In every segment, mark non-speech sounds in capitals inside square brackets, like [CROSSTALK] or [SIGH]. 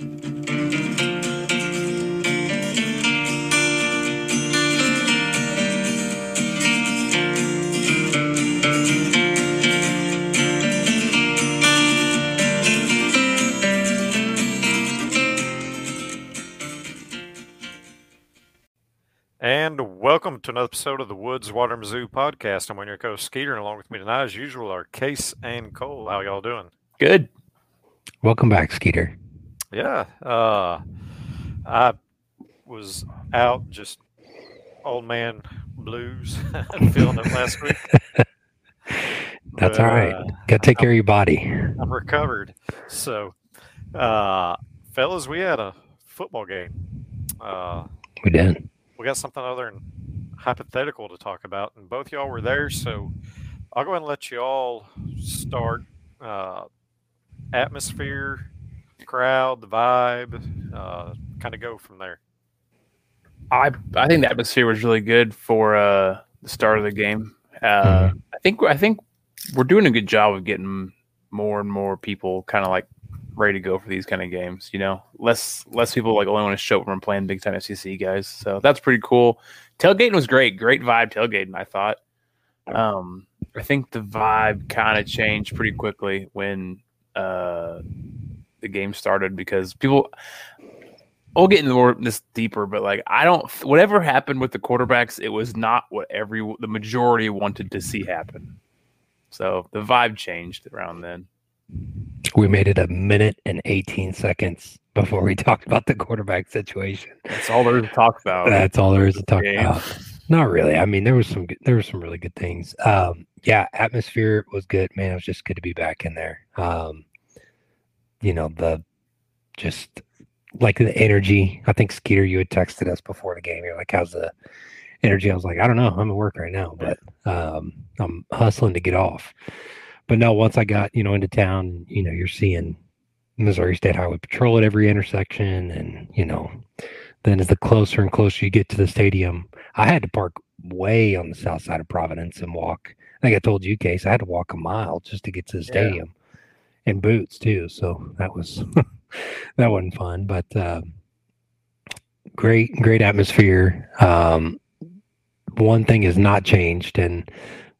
And welcome to another episode of the Woods Water Mizzou podcast. I'm one of your co Skeeter, and along with me tonight, as usual, are Case and Cole. How y'all doing? Good. Welcome back, Skeeter. Yeah. Uh, I was out just old man blues [LAUGHS] feeling it last week. [LAUGHS] That's But, all right. uh, Got to take care of your body. I'm recovered. So, uh, fellas, we had a football game. Uh, We did. we got something other than hypothetical to talk about, and both y'all were there, so I'll go ahead and let you all start. Uh, atmosphere, crowd, the vibe, uh, kind of go from there. I I think the atmosphere was really good for uh, the start of the game. Uh, I think I think we're doing a good job of getting more and more people kind of like ready to go for these kind of games. You know, less less people like only want to show up when we're playing big time SEC guys. So that's pretty cool. Tailgating was great, great vibe tailgating. I thought. Um, I think the vibe kind of changed pretty quickly when uh, the game started because people we'll get into more this deeper, but like I don't whatever happened with the quarterbacks, it was not what every the majority wanted to see happen. So the vibe changed around then. We made it a minute and 18 seconds before we talked about the quarterback situation. That's all there is to talk about. That's all there is to talk game. about. Not really. I mean, there was some good, there were some really good things. Um, yeah, atmosphere was good. Man, it was just good to be back in there. Um, you know, the just like the energy. I think Skeeter, you had texted us before the game. You're like, "How's the energy?" I was like, "I don't know. I'm at work right now, but um, I'm hustling to get off." But no, once I got you know into town, you know, you're seeing Missouri State Highway Patrol at every intersection, and you know, then as the closer and closer you get to the stadium, I had to park way on the south side of Providence and walk. I think I told you, Case, I had to walk a mile just to get to the stadium, in boots too. So that was [LAUGHS] that wasn't fun, but uh, great, great atmosphere. Um, one thing has not changed, and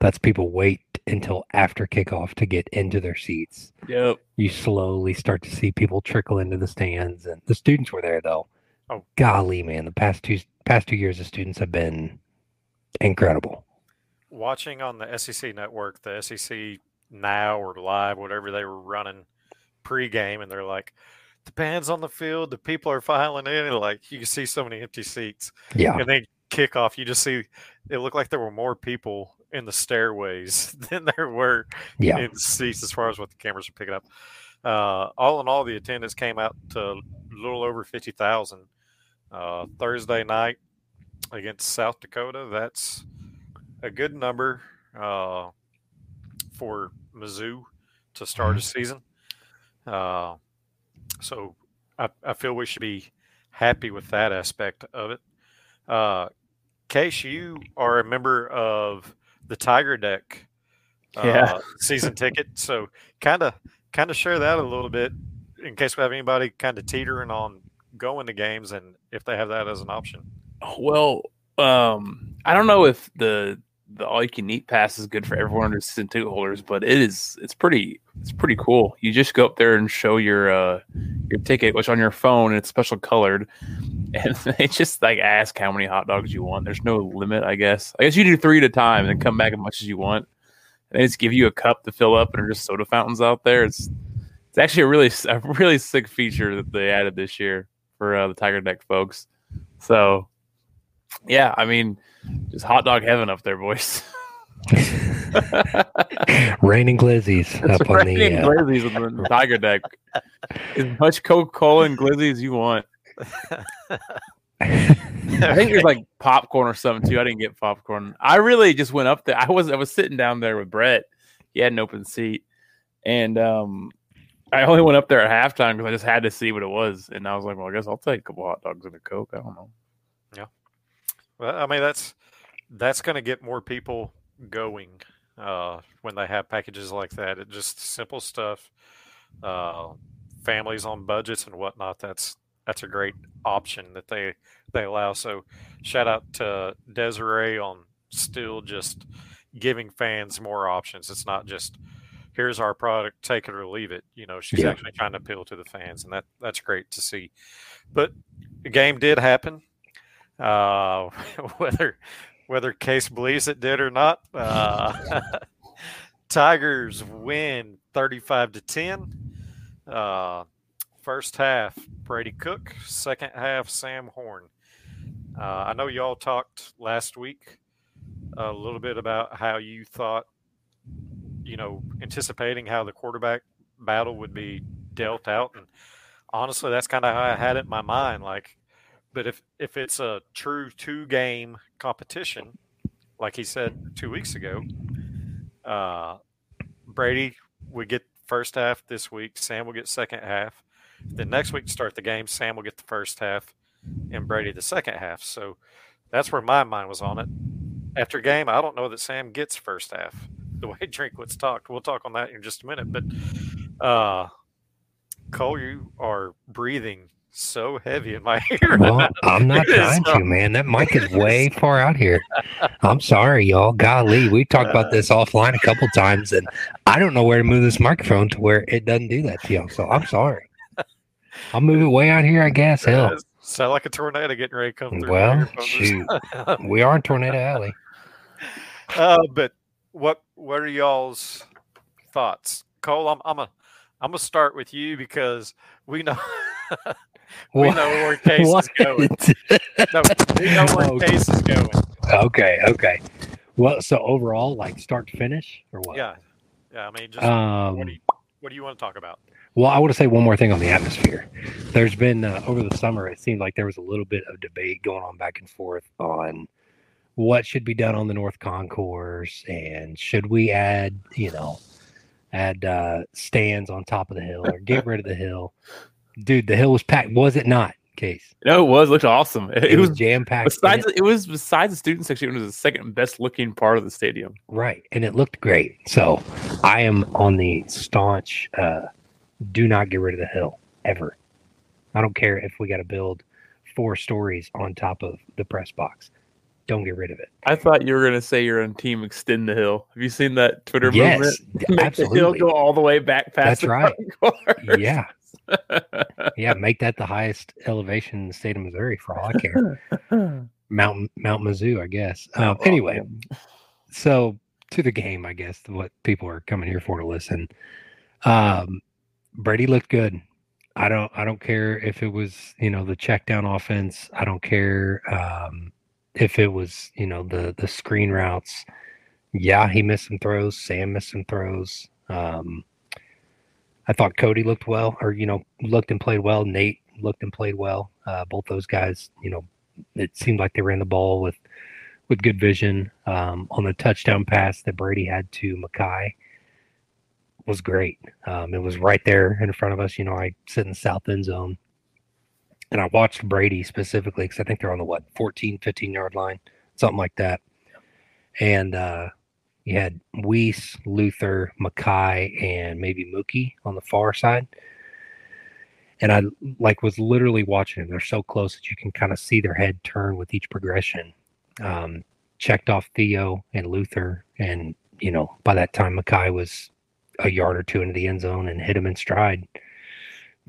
that's people wait until after kickoff to get into their seats Yep. you slowly start to see people trickle into the stands and the students were there though Oh. golly man the past two past two years the students have been incredible Watching on the SEC network, the SEC now or live, whatever they were running pregame, and they're like, the band's on the field, the people are filing in, and like you can see so many empty seats. yeah and then kickoff, you just see it looked like there were more people in the stairways [LAUGHS] than there were yeah in seats as far as what the cameras are picking up. Uh, all in all, the attendance came out to a little over 50,000. Uh, Thursday night against South Dakota, that's a good number uh, for Mizzou to start a season. Uh, so I, I feel we should be happy with that aspect of it. Uh, Case, you are a member of the Tiger Deck uh, Yeah. [LAUGHS] season ticket, so kind of kind of share that a little bit in case we have anybody kind of teetering on going to games and if they have that as an option. Well, um, I don't know if the the all you can eat pass is good for everyone under season ticket holders, but it is it's pretty it's pretty cool. You just go up there and show your uh your ticket, which on your phone it's special colored, [LAUGHS] and they just like ask how many hot dogs you want. There's no limit, I guess. I guess you do three at a time and then come back as much as you want. And they just give you a cup to fill up, and there's just soda fountains out there. It's it's actually a really a really sick feature that they added this year for uh, the Tiger Deck folks. So yeah, I mean, just hot dog heaven up there, boys. [LAUGHS] raining glizzies It's up on the uh, glizzies on the Tiger Deck. As much Coca Cola and glizzy as you want. [LAUGHS] I think there's like popcorn or something too. I didn't get popcorn. I really just went up there. I was I was sitting down there with Brett. He had an open seat, and um, I only went up there at halftime because I just had to see what it was. And I was like, well, I guess I'll take a couple hot dogs and a coke. I don't know. Yeah. Well, I mean that's that's going to get more people going uh, when they have packages like that. It just simple stuff. Uh, families on budgets and whatnot, that's that's a great option that they they allow. So shout out to Desiree on still just giving fans more options. It's not just here's our product, take it or leave it. You know, she's Yeah. actually trying to appeal to the fans, and that that's great to see. But the game did happen. Uh, [LAUGHS] whether whether Case believes it did or not, uh, [LAUGHS] Tigers win thirty-five to ten. Uh, first half, Brady Cook. Second half, Sam Horn. Uh, I know y'all talked last week a little bit about how you thought, you know, anticipating how the quarterback battle would be dealt out, and honestly, that's kind of how I had it in my mind. Like, but if if it's a true two game competition, like he said two weeks ago, uh, Brady would get first half this week. Sam will get second half. Then next week start the game, Sam will get the first half, and Brady the second half. So that's where my mind was on it. After game, I don't know that Sam gets first half. The way [LAUGHS] Drinkwitz talked, we'll talk on that in just a minute. But uh, Cole, you are breathing so heavy in my [LAUGHS] ear. Well, I'm not [LAUGHS] trying uh, to, man. That mic is way [LAUGHS] far out here. I'm sorry, y'all. Golly, we talked about this offline a couple times, and I don't know where to move this microphone to where it doesn't do that to y'all. So I'm sorry. I'll move it way out here, I guess. Hell, Uh, sound like a tornado getting ready to come through. Well, shoot. we are in Tornado Alley. Uh, but what what are y'all's thoughts, Cole? I'm I'm a I'm gonna start with you because we know we What? know where Case is going. No, we know where [LAUGHS] Okay. Case is going. okay, okay. Well, so overall, like start to finish, or what? Yeah, yeah. I mean, just Um, what do you what do you want to talk about? Well, I want to say one more thing on the atmosphere. There's been uh, over the summer, it seemed like there was a little bit of debate going on back and forth on what should be done on the North Concourse and should we add, you know, add uh, stands on top of the hill or get rid of the hill. Dude, the hill was packed, was it not? Case No, it was. It looked awesome. [LAUGHS] It, it, was, was jam packed. besides. It was besides the student section. It was the second best looking part of the stadium. Right. And it looked great. So I am on the staunch uh, do not get rid of the hill ever. I don't care if we got to build four stories on top of the press box. Don't get rid of it. I thought you were going to say you're on team extend the hill. Have you seen that Twitter yes, movement? [LAUGHS] Make the hill absolutely. go all the way back past That's the right. [LAUGHS] Yeah. [LAUGHS] Yeah. Make that the highest elevation in the state of Missouri for all I care. [LAUGHS] Mount Mount Mizzou, I guess. Um, Oh, anyway, so to the game, I guess what people are coming here for to listen. Um, Brady looked good. I don't I don't care if it was you know the check down offense. I don't care um, if it was you know the the screen routes. Yeah, he missed some throws. Sam missed some throws. Um, I thought Cody looked well, or you know looked and played well. Nate looked and played well. Uh, both those guys, you know, it seemed like they ran the ball with with good vision. Um, on the touchdown pass that Brady had to Mackay was great. Um, it was right there in front of us. You know, I sit in the south end zone and I watched Brady specifically because I think they're on the what 14, 15 yard line, something like that. And uh, you had Wease, Luther, Mackay, and maybe Mookie on the far side. And I like was literally watching them. They're so close that you can kind of see their head turn with each progression. Um, checked off Theo and Luther, and you know by that time Mackay was a yard or two into the end zone and hit him in stride.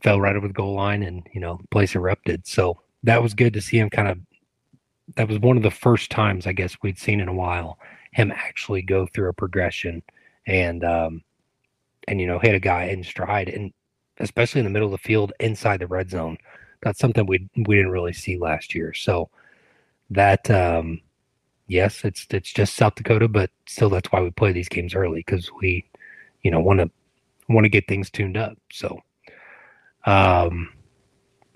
Fell right over the goal line, and you know the place erupted. So that was good to see him kind of. That was one of the first times I guess we'd seen in a while him actually go through a progression and um, and you know hit a guy in stride and especially in the middle of the field inside the red zone. That's something we we didn't really see last year. So that um, yes, it's it's just South Dakota, but still that's why we play these games early because we you know want to want to get things tuned up. So um,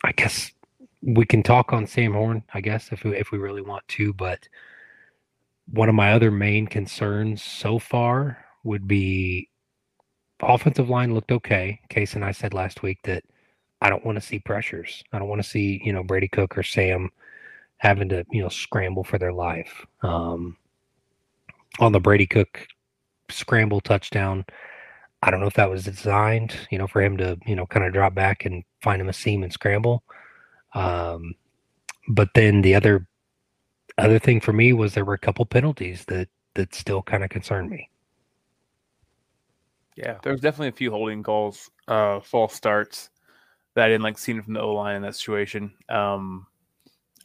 I guess we can talk on Sam Horn. I guess if we if we really want to, but one of my other main concerns so far would be offensive line looked okay. Case and I said last week that I don't want to see pressures. I don't want to see, you know, Brady Cook or Sam having to, you know, scramble for their life. Um, on the Brady Cook scramble touchdown, I don't know if that was designed, you know, for him to, you know, kind of drop back and find him a seam and scramble. Um, but then the other other thing for me was there were a couple penalties that that still kind of concerned me. Yeah, there was definitely a few holding calls, uh, false starts that I didn't like seeing from the O line in that situation. Um,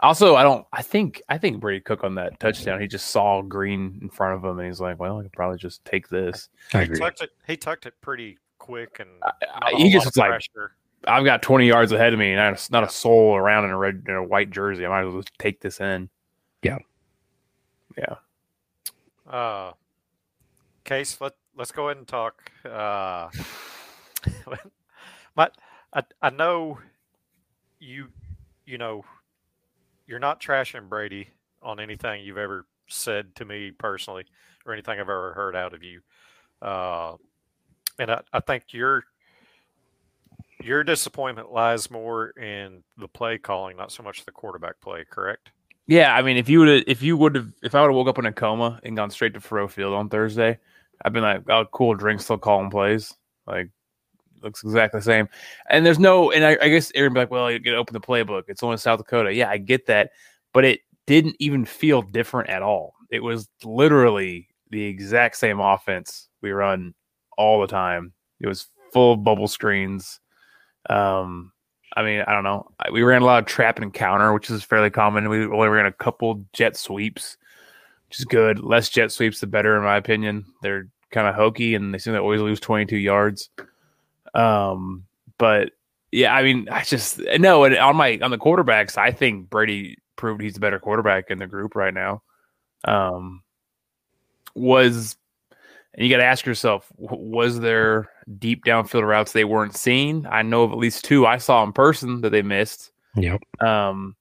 also, I don't. I think I think Brady Cook on that touchdown, he just saw green in front of him, and he's like, "Well, I could probably just take this." I He agree. tucked it. He tucked it pretty quick and I- not I- a he just lot was of like, pressure. "I've got 20 yards ahead of me, and not a, not a soul around in a red in a white jersey. I might as well just take this in." Yeah. yeah. Uh, case. Let Let's go ahead and talk. Uh, [LAUGHS] but I I know you you know you're not trashing Brady on anything you've ever said to me personally or anything I've ever heard out of you. Uh, and I, I think your your disappointment lies more in the play calling, not so much the quarterback play. Correct? Yeah, I mean, if you would, if you would have, if I would have woke up in a coma and gone straight to Faurot Field on Thursday, I've been like, "Oh, cool, drink still calling plays." Like, looks exactly the same. And there's no, and I, I guess Aaron be like, "Well, you get open the playbook. It's only South Dakota." Yeah, I get that, but it didn't even feel different at all. It was literally the exact same offense we run all the time. It was full of bubble screens. Um, I mean, I don't know. We ran a lot of trap and counter, which is fairly common. We only ran a couple jet sweeps, which is good. Less jet sweeps, the better, in my opinion. They're kind of hokey, and they seem to always lose 22 yards. Um, but yeah, I mean, I just no. And on my on the quarterbacks, I think Brady proved he's the better quarterback in the group right now. Um, was and you got to ask yourself, was there deep downfield routes they weren't seeing? I know of at least two I saw in person that they missed. Yep. Um,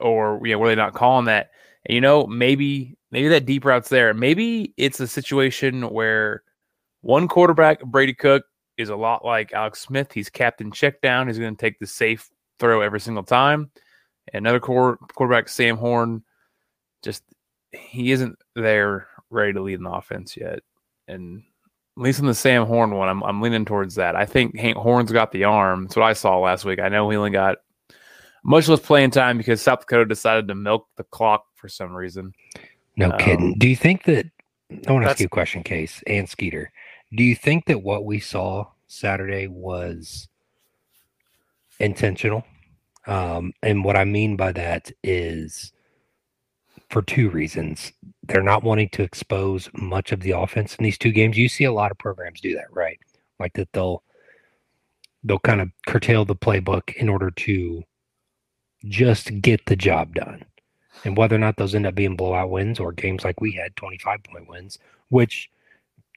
or yeah, were they not calling that? And, you know, maybe maybe that deep route's there. Maybe it's a situation where one quarterback, Brady Cook, is a lot like Alex Smith. He's captain check down. He's going to take the safe throw every single time. Another quar- quarterback, Sam Horn, just he isn't there ready to lead an offense yet. And at least in the Sam Horn one, I'm, I'm leaning towards that. I think Hank Horn's got the arm. That's what I saw last week. I know he only got much less playing time because South Dakota decided to milk the clock for some reason. No Um, kidding. Do you think that? I want to ask you a question, Case and Skeeter. Do you think that what we saw Saturday was intentional? Um, and what I mean by that is for two reasons. They're not wanting to expose much of the offense in these two games. You see a lot of programs do that, right? Like that they'll they'll kind of curtail the playbook in order to just get the job done. And whether or not those end up being blowout wins or games like we had, 25 point wins, which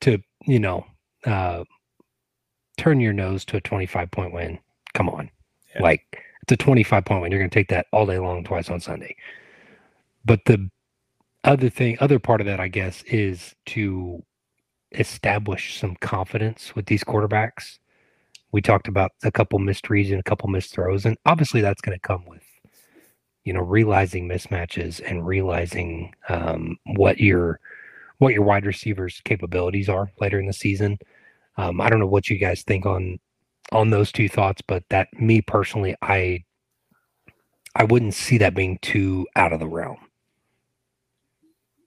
to, you know, uh, turn your nose to a 25 point win, come on. Yeah. Like it's a 25 point win. You're going to take that all day long, twice on Sunday. But the other thing, other part of that, I guess, is to establish some confidence with these quarterbacks. We talked about a couple reads and a couple missed throws, and obviously that's going to come with, you know, realizing mismatches and realizing um, what your what your wide receivers' capabilities are later in the season. Um, I don't know what you guys think on on those two thoughts, but that me personally, I I wouldn't see that being too out of the realm.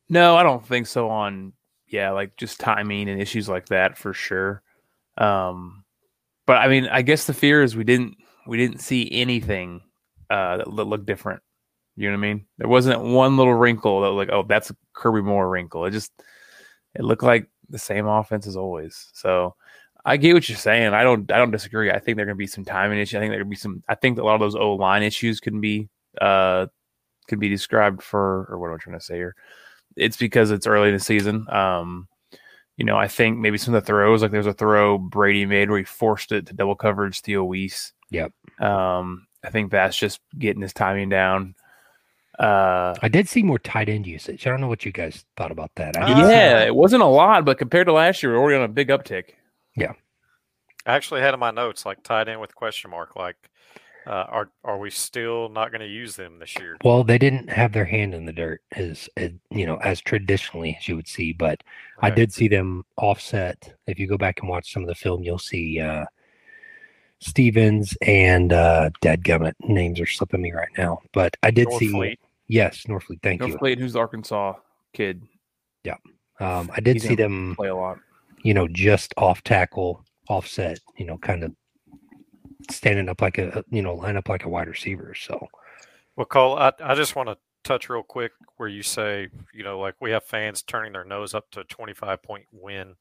No, I don't think so. On yeah, like just timing and issues like that for sure. Um, but I mean, I guess the fear is we didn't we didn't see anything uh, that looked different. You know what I mean? There wasn't one little wrinkle that was like, oh, that's a Kirby Moore wrinkle. It just it looked like the same offense as always. So I get what you're saying. I don't I don't disagree. I think there gonna be some timing issues. I think there gonna be some. I think a lot of those O line issues can be uh can be described for or what am I trying to say here? It's because it's early in the season. Um, you know, I think maybe some of the throws, like there's a throw Brady made where he forced it to double coverage Theo Wease. Yep. Um, I think that's just getting his timing down. Uh, I did see more tight end usage. I don't know what you guys thought about that. I Uh, yeah, it wasn't a lot, but compared to last year, we're already on a big uptick. Yeah. I actually had in my notes like tied in with question mark. Like Uh, are are we still not going to use them this year? Well, they didn't have their hand in the dirt as, as you know as traditionally as you would see, but I did see them offset. If you go back and watch some of the film, you'll see uh, Stephens and uh, Dadgummit names are slipping me right now, but I did see Norfleet. yes Norfleet. Thank North you. Fleet, who's the Arkansas kid, Yeah, Um, I did He's see them, play a lot. you know, just off tackle, offset, you know, kind of standing up like a you know line up like a wide receiver. So Well, Cole, I, I just want to touch real quick where you say, you know, like we have fans turning their nose up to a 25 point win.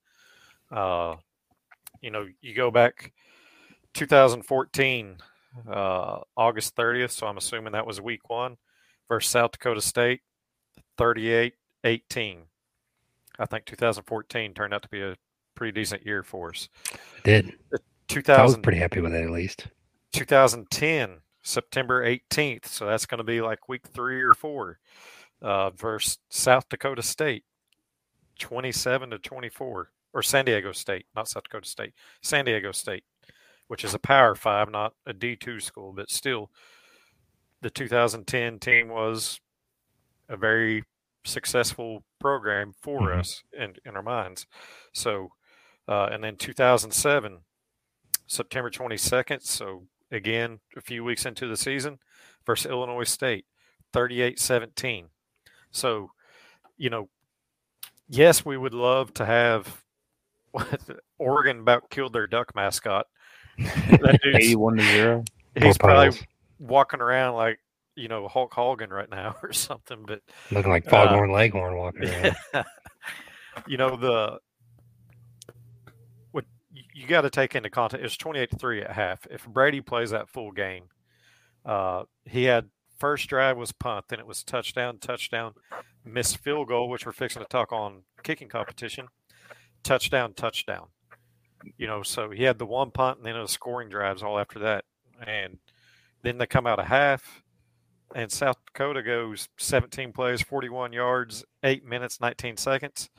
Uh, you know, you go back 2014, uh, August 30th. So I'm assuming that was week one versus South Dakota State, 38 18. I think 2014 turned out to be a pretty decent year for us. I did. I was 2000, pretty happy with it at least. 2010, September 18th. So that's going to be like week three or four uh, versus South Dakota State, 27 to 24, or San Diego State, not South Dakota State, San Diego State, which is a Power Five, not a D2 school, but still, the 2010 team was a very successful program for Mhm. us in, in our minds. So, uh, and then 2007, September 22nd. So, again, a few weeks into the season versus Illinois State, 38 17. So, you know, yes, we would love to have [LAUGHS] Oregon about killed their duck mascot. [LAUGHS] That dude's, Eighty-one to zero. he's probably walking around like, you know, Hulk Hogan right now [LAUGHS] or something. But looking like uh, Foghorn Leghorn walking around. you know the you- got to take into context. It's twenty eight to three at half. If Brady plays that full game, uh, he had first drive was punt, then it was touchdown, touchdown, missed field goal, which we're fixing to talk on kicking competition, touchdown, touchdown. You know, so he had the one punt and then it was scoring drives all after that, and then they come out of half. And South Dakota goes 17 plays, 41 yards, eight minutes, 19 seconds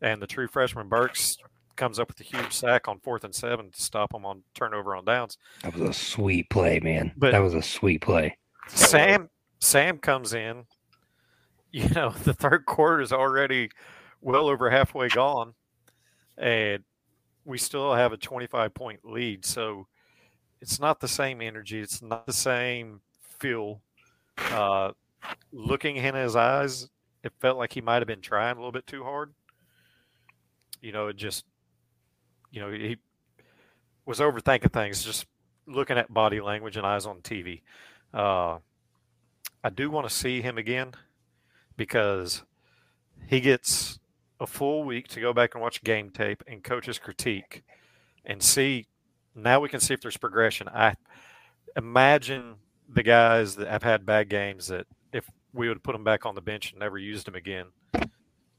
and the true freshman Burks comes up with a huge sack on fourth and seven to stop them on turnover on downs. That was a sweet play, man. But- that was a sweet play. Sam Sam comes in. [LAUGHS] You know, the third quarter is already well over halfway gone, and we still have a 25 point lead. So it's not the same energy. It's not the same feel. Uh, looking in his eyes, it felt like he might have been trying a little bit too hard. You know, it just, you know, he was overthinking things, just looking at body language and eyes on TV. Uh, I do want to see him again because he gets a full week to go back and watch game tape and coach's critique and see. Now we can see if there's progression. I imagine the guys that have had bad games that if we would put them back on the bench and never used them again,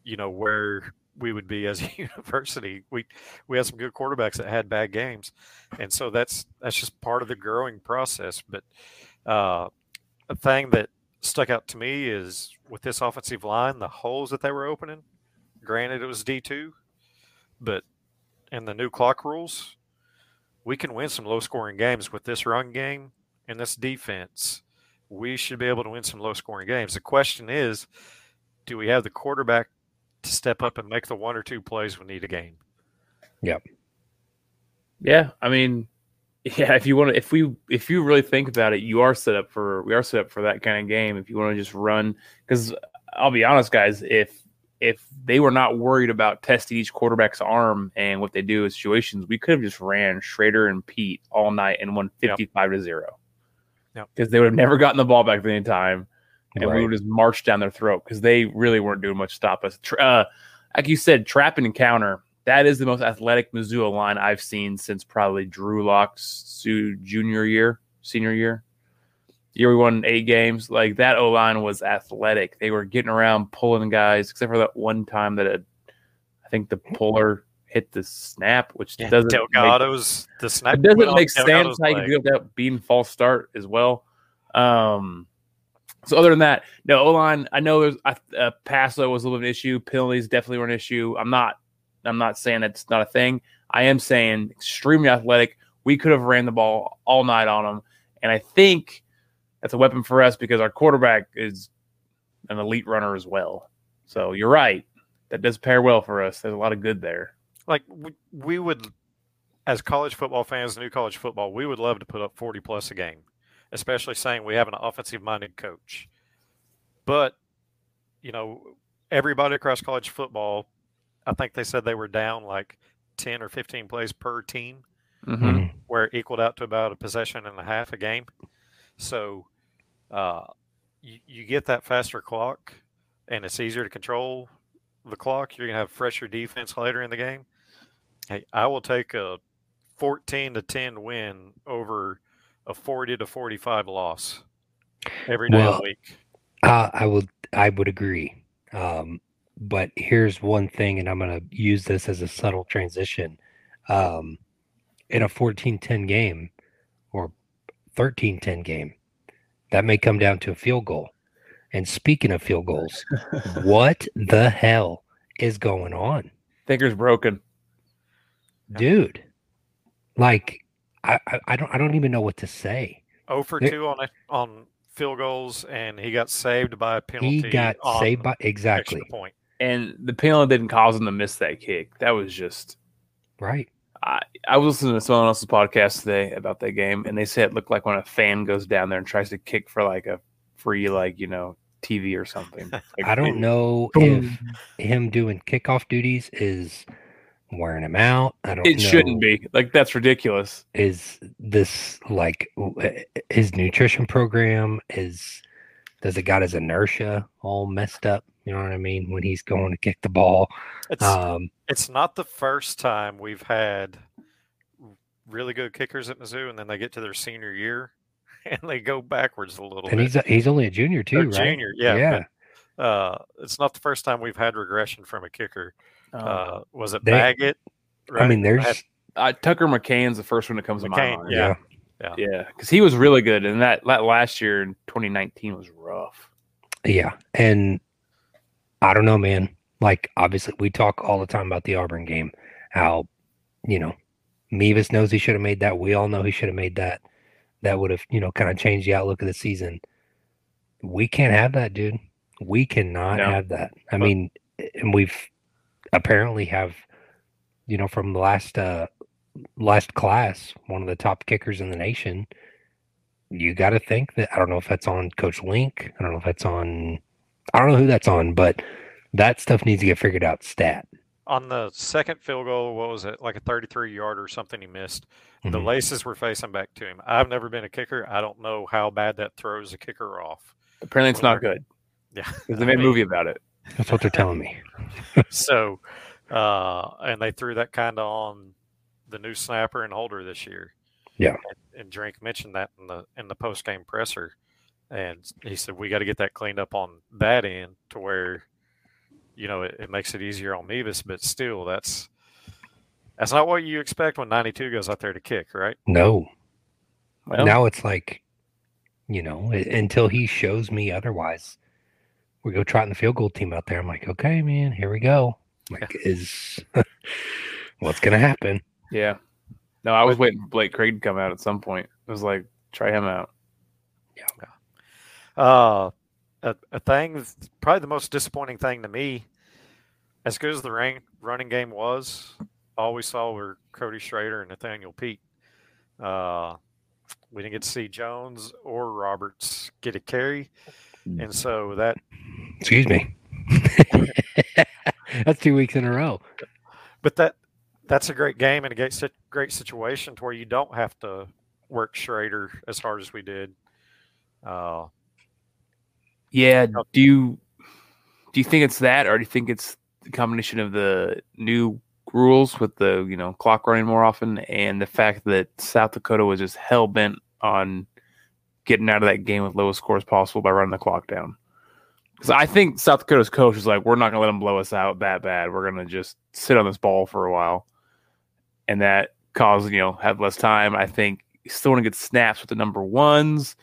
you know where we would be as a [LAUGHS] university. We we had some good quarterbacks that had bad games, and so that's that's just part of the growing process. But uh, a thing that stuck out to me is with this offensive line, the holes that they were opening. Granted, it was D two, but in the new clock rules, we can win some low scoring games with this run game and this defense. We should be able to win some low scoring games. The question is, do we have the quarterback to step up and make the one or two plays we need a game? Yep. Yeah, I mean, [LAUGHS] yeah. If you want to, if we, if you really think about it, you are set up for. We are set up for that kind of game. If you want to just run, because I'll be honest, guys, if if they were not worried about testing each quarterback's arm and what they do in situations, we could have just ran Schrader and Peat all night and won Yep. fifty-five to zero. Yep. Because they would have never gotten the ball back at any time, and we would just march down their throat because they really weren't doing much to stop us. Uh, like you said, trap and counter. That is the most athletic Mizzou O line I've seen since probably Drew Lock's junior year, senior year. Year we won eight games. Like that O line was athletic. They were getting around, pulling guys, except for that one time that it, I think the puller hit the snap, which doesn't make, Delgado's the snap. it doesn't make sense how you can do that being false start as well. Um, so other than that, no O line. I know there's a uh, Paso was a little bit of an issue. Penalties definitely were an issue. I'm not. I'm not saying that's not a thing. I am saying extremely athletic. We could have ran the ball all night on them, And I think that's a weapon for us because our quarterback is an elite runner as well. So you're right. That does pair well for us. There's a lot of good there. Like we would, as college football fans, new college football, we would love to put up 40 plus a game, especially saying we have an offensive minded coach. But, you know, everybody across college football, I think they said they were down like 10 or 15 plays per team, Mm-hmm. where it equaled out to about a possession and a half a game. So uh, you, you get that faster clock, and it's easier to control the clock. You're going to have fresher defense later in the game. Hey, I will take a 14 to 10 win over a 40 to 45 loss every night Well, the week. Uh, I would I would agree. Um, but here's one thing, and I'm going to use this as a subtle transition. Um, in a 14-10 game or 13-10 game, that may come down to a field goal. And speaking of field goals, [LAUGHS] what the hell is going on, Thinker's broken. dude? Like, I, I, I don't I don't even know what to say. 0 for They- 2 on a, on field goals, and he got saved by a penalty. He got saved by exactly point. And the penalty didn't cause him to miss that kick. That was just right. I, I was listening to someone else's podcast today about that game, and they said it looked like when a fan goes down there and tries to kick for like a free, like you know, TV or something. [LAUGHS] Like, I don't it- know if him doing kickoff duties is wearing him out. I don't. It shouldn't be like that's ridiculous. Is this like his nutrition program? Is does it got his inertia all messed up? You know what I mean? When he's going to kick the ball, It's um, it's not the first time we've had really good kickers at Mizzou, and then they get to their senior year [LAUGHS] and they go backwards a little and bit. he's a, he's only a junior Or too, right? junior, yeah. yeah. but, uh, it's not the first time we've had regression from a kicker. Uh, Uh, was it They- Baggett? I mean, there's Had- uh, Tucker McCann's the first one that comes to my mind. yeah. yeah, because he was really good, and that, that last year in 2019 was rough. Yeah. And I don't know, man. Like, obviously, we talk all the time about the Auburn game, how, you know, Mevis knows he should have made that. We all know he should have made that. That would have, you know, kind of changed the outlook of the season. We can't have that, dude. We cannot No. have that. I But- mean, and we've apparently have, you know, from the last, uh, last class, one of the top kickers in the nation. You got to think that I don't know if that's on Coach Link. I don't know if that's on I don't know who that's on, but that stuff needs to get figured out. Stat. on the second field goal, what was it? Like a 33 yard or something he missed. The Mhm. laces were facing back to him. I've never been a kicker. I don't know how bad that throws a kicker off. Apparently, it's not good Yeah. because [LAUGHS] they made a mean, movie about it. That's what they're telling me. [LAUGHS] so, uh, and they threw that kind of on the new snapper and holder this year. Yeah. And, and Drink mentioned that in the in the post game presser, and he said we got to get that cleaned up on that end to where, you know, it, it makes it easier on Mevis, but still, that's that's not what you expect when 92 goes out there to kick, right? No. Well, now it's like, you know, until he shows me otherwise, we go trotting the field goal team out there. I'm like, okay, man, here we go. Like, is [LAUGHS] what's gonna happen? yeah. No, I was waiting for Blake Craig to come out at some point. It was like, try him out. Yeah. Uh, a, a thing, probably the most disappointing thing to me, as good as the rain, running game was, all we saw were Cody Schrader and Nathaniel Peat. Uh, we didn't get to see Jones or Roberts get a carry, and so that. Excuse me. [LAUGHS] That's two weeks in a row. But that that's a great game and a great sit- great situation to where you don't have to work Schrader as hard as we did. Uh, Yeah. Do you do you think it's that, or do you think it's the combination of the new rules with the you know clock running more often, and the fact that South Dakota was just hell bent on getting out of that game with lowest scores possible by running the clock down? Because I think South Dakota's coach is like, "We're not going to let them blow us out that bad. We're going to just sit on this ball for a while," and that caused you know have less time. I think still want to get snaps with the number ones.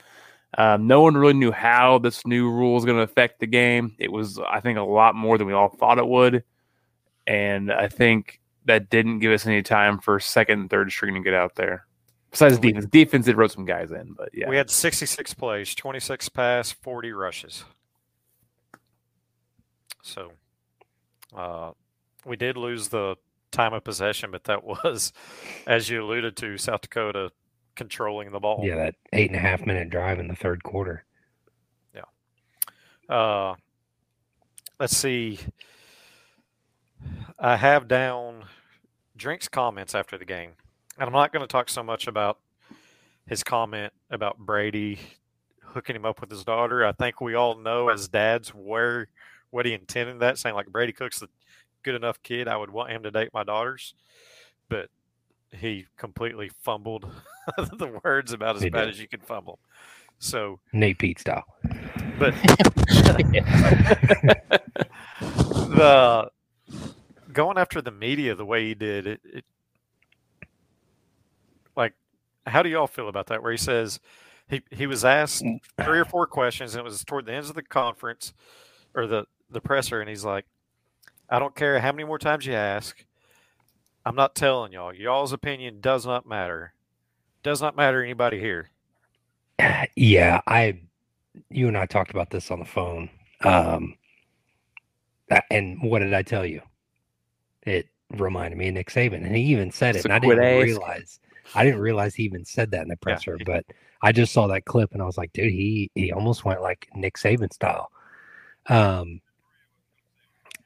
Um, no one really knew how this new rule is going to affect the game. It was, I think, a lot more than we all thought it would, and I think that didn't give us any time for second and third string to get out there. Besides defense, defense did wrote some guys in, but yeah, We had 66 plays, 26 pass, 40 rushes. So uh, we did lose the time of possession, but that [LAUGHS] was, as you alluded to, South Dakota controlling the ball. Yeah, that eight and a half minute drive in the third quarter. Yeah. Uh, let's see. I have down Drink's comments after the game, and I'm not going to talk so much about his comment about Brady hooking him up with his daughter. I think we all know as dads where what he intended that, saying like Brady Cook's a good enough kid. I would want him to date my daughters, but he completely fumbled [LAUGHS] the words about as He bad did. as you can fumble. So, Nate Peat style. but [LAUGHS] [LAUGHS] the going after the media the way he did it, it like how do y'all feel about that where he says he, he was asked three or four questions and it was toward the end of the conference or the the presser and he's like i don't care how many more times you ask i'm not telling y'all y'all's opinion does not matter does not matter to anybody here Yeah, I, you and I talked about this on the phone. Um, and what did I tell you? It reminded me of Nick Saban, and he even said it, So and I didn't asking. realize. I didn't realize he even said that in the Yeah. presser, but I just saw that clip, and I was like, dude, he he almost went like Nick Saban style. Um,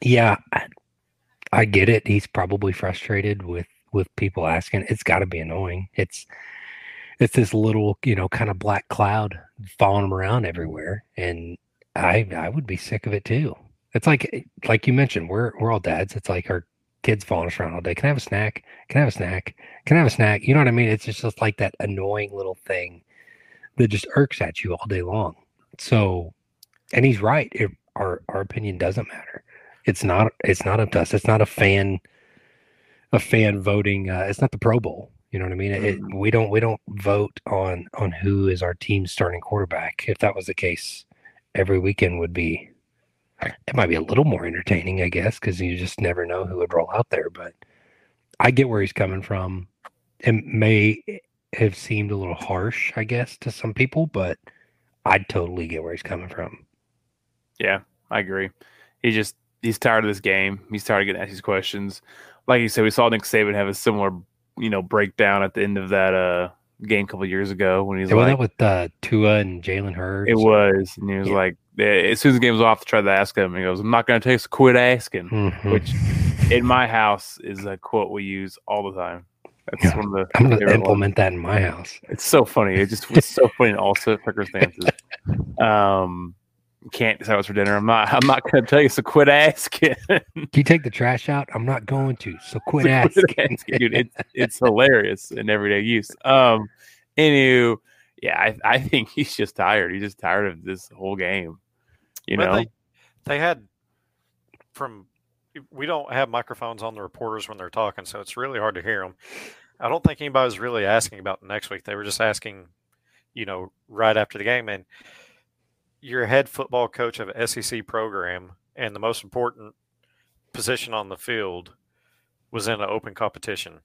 yeah, I, I get it. He's probably frustrated with with people asking. It's got to be annoying. It's it's this little, you know, kind of black cloud following him around everywhere, and I I would be sick of it too. It's like like you mentioned, we're we're all dads. It's like our kids following us around all day. Can I have a snack? Can I have a snack? Can I have a snack? You know what I mean? It's just, just like that annoying little thing that just irks at you all day long. So, and he's right. It, our our opinion doesn't matter. It's not it's not up to us. It's not a fan a fan voting. Uh, it's not the Pro Bowl. You know what I mean? It, we don't we don't vote on on who is our team's starting quarterback. If that was the case, every weekend would be. It might be a little more entertaining, I guess, because you just never know who would roll out there. But I get where he's coming from. It may have seemed a little harsh, I guess, to some people, but I'd totally get where he's coming from. Yeah, I agree. He just he's tired of this game. He's tired of getting asked these questions. Like you said, we saw Nick Saban have a similar, you know, breakdown at the end of that uh game a couple years ago when Yeah, was like, that with uh, Tua and Jalen Hurts? it was, and he was Yeah. like, eh, as soon as the game was off, I tried to ask him. He goes, "I'm not going to take. So quit asking." Mhm. Which in my house is a quote we use all the time. That's Yeah. one of the. I'm going to favorite ones. implement that in my house. It's so funny. It just was so funny in all circumstances. [LAUGHS] Um, can't decide what's for dinner. I'm not. I'm not going to tell you. So quit asking. Can you take the trash out? I'm not going to. So quit So asking. asking, dude. It's it's hilarious in everyday use. Um, anywho, yeah, I I think he's just tired. He's just tired of this whole game. You Well, know, they, they had from we don't have microphones on the reporters when they're talking, so it's really hard to hear them. I don't think anybody was really asking about next week. They were just asking, you know, right after the game. And you're head football coach of an SEC program, and the most important position on the field was in an open competition.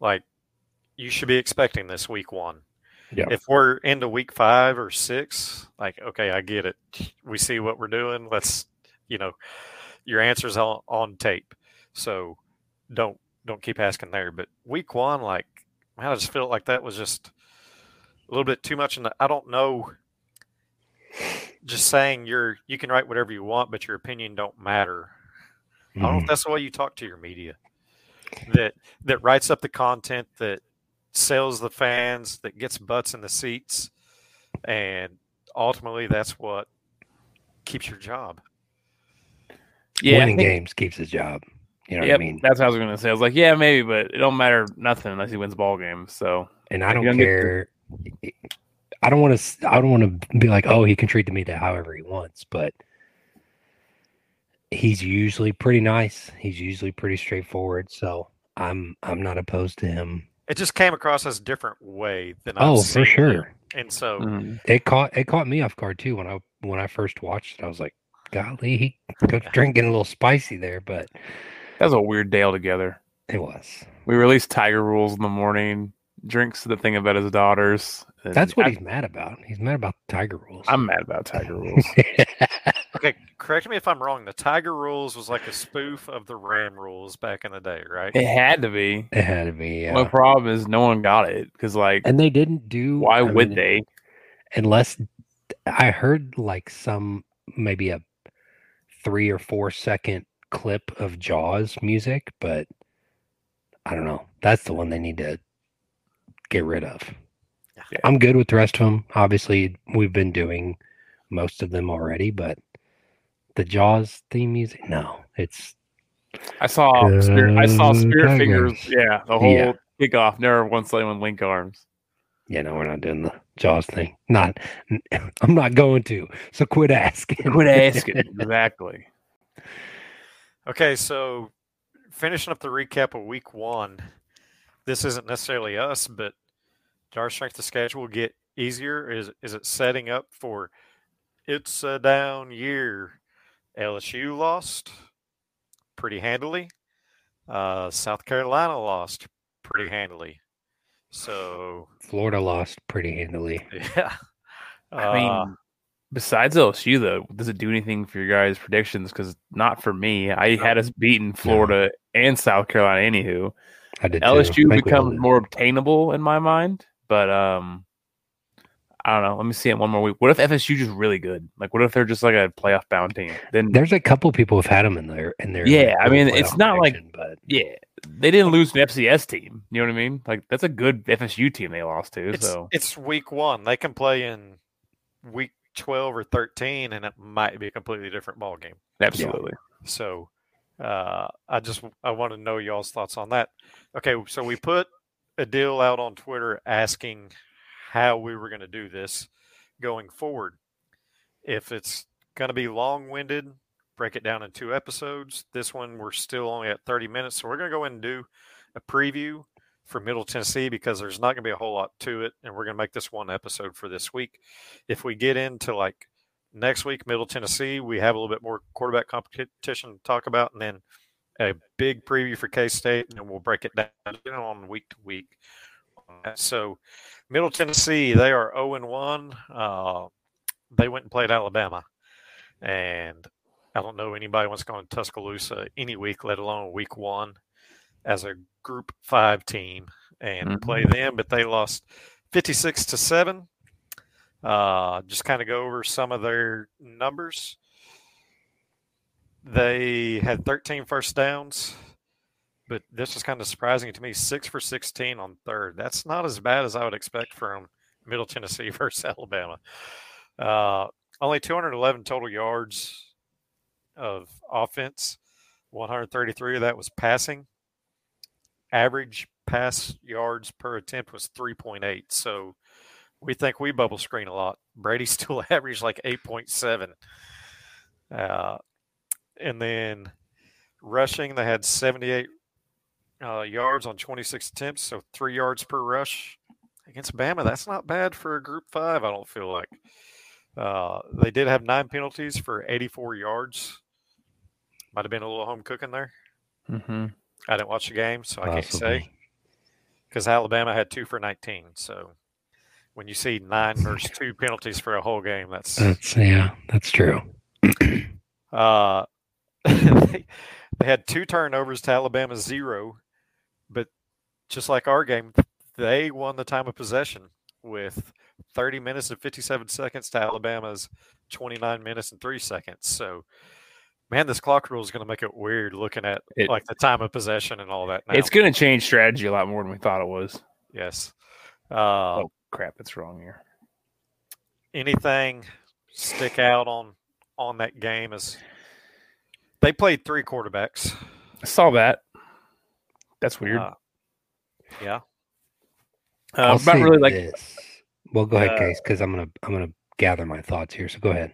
Like, you should be expecting this week one Yeah. if we're into week five or six, like, okay, I get it. We see what we're doing. Let's, you know, your answer's on, on tape. So don't don't keep asking there. But week one, like, man, I just felt like that was just a little bit too much. And I don't know. Just saying you're you can write whatever you want, but your opinion don't matter. I don't know if mm-hmm. that's the way you talk to your media. That that writes up the content that sells the fans, that gets butts in the seats, and ultimately that's what keeps your job. yeah, Winning think- games keeps his job. You know Yep, what I mean? that's what I was going to say. I was like, yeah, maybe, but it don't matter nothing unless he wins ball games. So And I don't you know, care. I don't want to. I don't want to be like, oh, he can treat the media however he wants, but he's usually pretty nice. He's usually pretty straightforward. So I'm I'm not opposed to him. It just came across as a different way than I've Oh, for seen him. sure. And so mhm. It caught it caught me off guard too when I when I first watched it. I was like, golly, he [LAUGHS] could drink a little spicy there, but that was a weird day altogether. it was. We released Tiger Rules in the morning. drinks the thing about his daughters. That's what I, he's mad about. He's mad about Tiger rules. I'm mad about Tiger rules. [LAUGHS] Okay, correct me if I'm wrong. The Tiger rules was like a spoof of the Ram rules back in the day, right? it had to be. it had to be. Yeah. My problem is no one got it because, like, and they didn't do. why I would mean, they? Unless I heard like some maybe a three or four second clip of Jaws music, but I don't know. That's the one they need to get rid of. Yeah. I'm good with the rest of them. Obviously, we've been doing most of them already, but the Jaws theme music, no, it's I saw spirit, I saw Good spirit Tigers. fingers. Yeah, the whole Yeah. kickoff. Never once playing with link arms. Yeah, no, we're not doing the Jaws thing. Not, [LAUGHS] I'm not going to. So quit asking. Quit [LAUGHS] asking. exactly. Okay, so finishing up the recap of week one, this isn't necessarily us, but did our strength of schedule get easier? Is is it setting up for it's a down year? LSU lost pretty handily. Uh, South Carolina lost pretty handily. So Florida lost pretty handily. [LAUGHS] yeah, I mean, Uh, besides LSU, though, does it do anything for your guys' predictions? Because not for me. I had us beating Florida and South Carolina. Anywho, I did. LSU I think we all becomes did. more obtainable in my mind. But um, I don't know. Let me see it one more week. What if FSU just really good? Like, what if they're just like a playoff bound team? Then There's a couple people who've had them in there. In their Yeah, I mean, it's not like- but yeah, they didn't lose an FCS team. You know what I mean? Like that's a good FSU team they lost to. it's so it's week one. They can play in week twelve or thirteen, and it might be a completely different ball game. absolutely. So uh, I just I want to know y'all's thoughts on that. Okay, so we put a deal out on Twitter asking how we were going to do this going forward. If it's going to be long-winded, break it down in two episodes. This one we're still only at 30 minutes, so we're going to go in and do a preview for Middle Tennessee because there's not going to be a whole lot to it, and we're going to make this one episode for this week. If we get into like next week, Middle Tennessee, we have a little bit more quarterback competition to talk about, and then a big preview for K State, and then we'll break it down on week to week. So, Middle Tennessee, they are 0 and 1. Uh, they went and played Alabama, and I don't know anybody wants to go in Tuscaloosa any week, let alone week one, as a Group Five team and Mhm. play them. But they lost 56 to seven. Uh, just kind of go over some of their numbers. They had 13 first downs, but this was kind of surprising to me. Six for 16 on third. That's not as bad as I would expect from Middle Tennessee [LAUGHS] versus Alabama. Uh, only 211 total yards of offense. 133 of that was passing. Average pass yards per attempt was 3.8. So we think we bubble screen a lot. Brady [LAUGHS] still averaged like 8.7. Uh, and then rushing, they had 78 uh, yards on 26 attempts, so three yards per rush against Bama. That's not bad for a Group Five. I don't feel like. Uh, they did have nine penalties for 84 yards. Might have been a little home cooking there. Mm-hmm. I didn't watch the game, so I can't say because Alabama had two for 19. So when you see nine versus [LAUGHS] two penalties for a whole game, that's That's yeah, that's true. Uh, [LAUGHS] they, they had two turnovers to Alabama's zero, but just like our game, they won the time of possession with 30 minutes and 57 seconds to Alabama's 29 minutes and three seconds. So, man, this clock rule is going to make it weird looking at It- like the time of possession and all that. Now. It's going to change strategy a lot more than we thought it was. yes. Uh, Oh crap! It's wrong here. anything stick out on on that game is they played three quarterbacks. I saw that. That's weird. Uh, yeah. Uh, not really like. this. Well, go ahead, Uh, Case, because I'm gonna I'm gonna gather my thoughts here. So go ahead.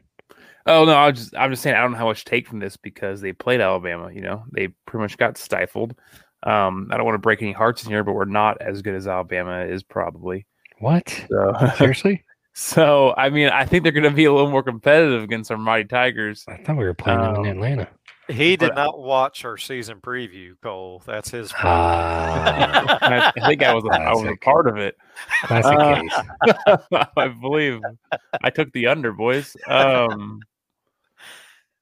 Oh no, I was just I'm just saying I don't know how much to take from this because they played Alabama. You know, they pretty much got stifled. Um, I don't want to break any hearts in here, but we're not as good as Alabama is probably. What? So, [LAUGHS] Seriously? so I mean, I think they're going to be a little more competitive against our mighty Tigers. I thought we were playing them Um, in Atlanta. He did But- not watch our season preview, Cole. That's his. fault. Ah, I, I think I was a, [LAUGHS] I was a Classic. part of it. classic Uh, case. [LAUGHS] I believe I took the under, boys. Um,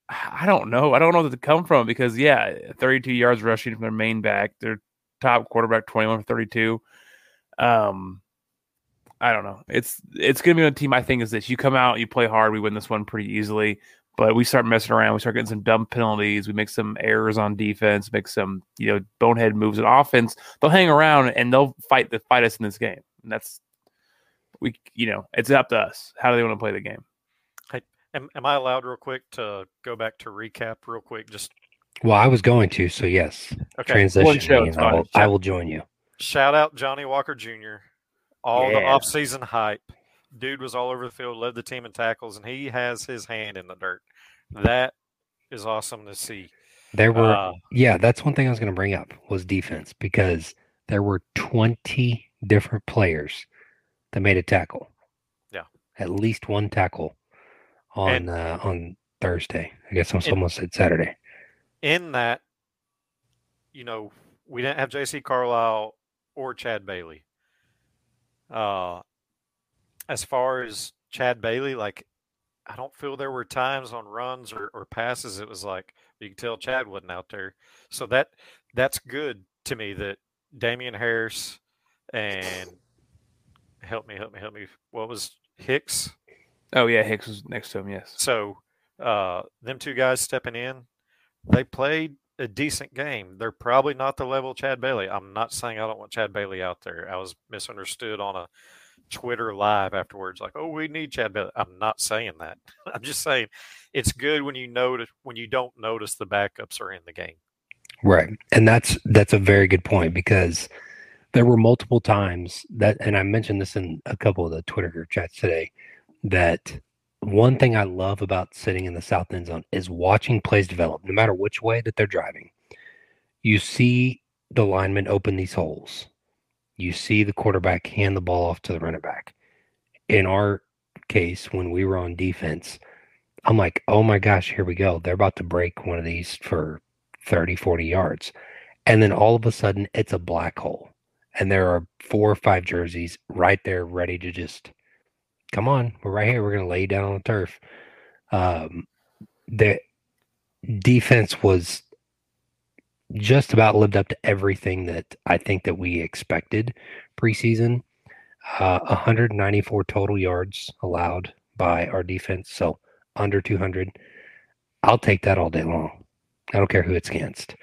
I don't know. I don't know where to come from because yeah, 32 yards rushing from their main back, their top quarterback 21 for 32. Um, I don't know. It's it's gonna be a team. I think is this. You come out, you play hard, we win this one pretty easily. But we start messing around. We start getting some dumb penalties. We make some errors on defense. Make some you know bonehead moves on offense. They'll hang around and they'll fight the fight us in this game. And that's we you know it's up to us. How do they want to play the game? Am, am I allowed, real quick, to go back to recap, real quick? Just Well, I was going to, so yes. okay. Transition show, me, it's and I will, I will join you. Shout out Johnny Walker Jr. All the offseason hype. Dude was all over the field, led the team in tackles, and he has his hand in the dirt. That is awesome to see. There were Uh, Yeah, that's one thing I was going to bring up was defense because there were 20 different players that made a tackle. Yeah. At least one tackle on And- uh, on Thursday. I guess I almost said Saturday. in that, you know, we didn't have J.C. Carlies or Chad Bailey. Uh, as far as Chad Bailey, like, I don't feel there were times on runs or, or passes it was like you could tell Chad wasn't out there. So that that's good to me that Damian Harris and help me, help me, help me. What was Hicks? Oh yeah, Hicks was next to him. Yes. So uh, them two guys stepping in, they played a decent game. They're probably not the level Chad Bailey. I'm not saying I don't want Chad Bailey out there. I was misunderstood on a Twitter live afterwards, like, "Oh, we need Chad Bailey." I'm not saying that. [LAUGHS] I'm just saying it's good when you notice when you don't notice the backups are in the game. Right. And that's that's a very good point because there were multiple times that and I mentioned this in a couple of the Twitter group chats today that one thing I love about sitting in the south end zone is watching plays develop no matter which way that they're driving. You see the linemen open these holes. You see the quarterback hand the ball off to the running back. In our case, when we were on defense, I'm like, oh my gosh, here we go. They're about to break one of these for 30, 40 yards. And then all of a sudden, it's a black hole. And there are four or five jerseys right there ready to just come on. We're right here. We're going to lay down on the turf. Um, the defense was just about lived up to everything that I think that we expected preseason. Uh, 194 total yards allowed by our defense. So under 200. I'll take that all day long. I don't care who it's against.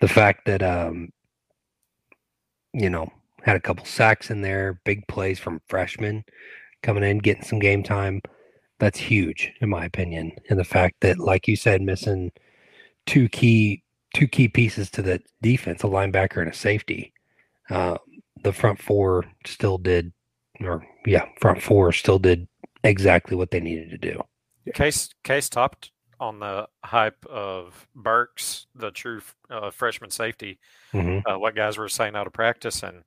The fact that um, you know, had a couple sacks in there, big plays from freshmen coming in, getting some game time. That's huge, in my opinion. And the fact that, like you said, missing two key two key pieces to the defense, a linebacker and a safety. Uh, the front four still did, or yeah, front four still did exactly what they needed to do. Case Case topped on the hype of Burks, the true uh, freshman safety. hmm Uh, what guys were saying out of practice, and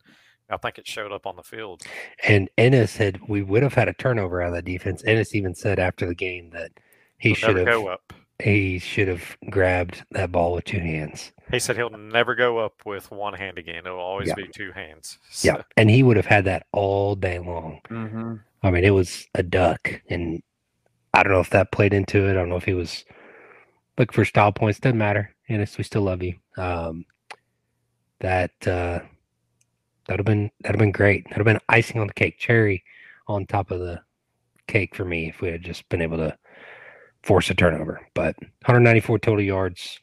I think it showed up on the field. And Ennis had we would have had a turnover out of that defense. Ennis even said after the game that he He'll should never have go up. He should have grabbed that ball with two hands. He said he'll never go up with one hand again. It'll always Yeah. be two hands. [LAUGHS] Yeah, and he would have had that all day long. Mm-hmm. I mean, it was a duck, and I don't know if that played into it. I don't know if he was looking for style points. Doesn't matter. Ennis, we still love you. Um, that uh, that'd have been that'd have been great. That'd have been icing on the cake, cherry on top of the cake for me if we had just been able to force a turnover. But 194 total yards,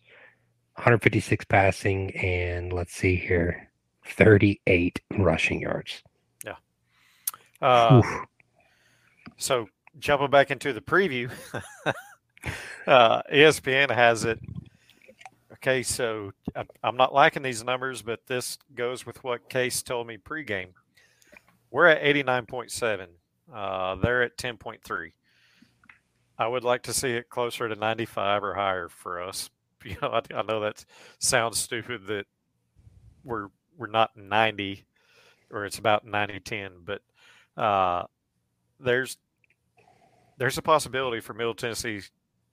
156 passing, and let's see here, 38 rushing yards. Yeah. Uh, so jumping back into the preview, [LAUGHS] uh, ESPN has it. Okay, so I'm not liking these numbers, but this goes with what Case told me pregame. We're at 89.7. Uh, they're at 10.3. I would like to see it closer to 95 or higher for us. [LAUGHS] You know, I, I know that sounds stupid that we're we're not 90 or it's about 90 10, but uh, there's there's a possibility for Middle Tennessee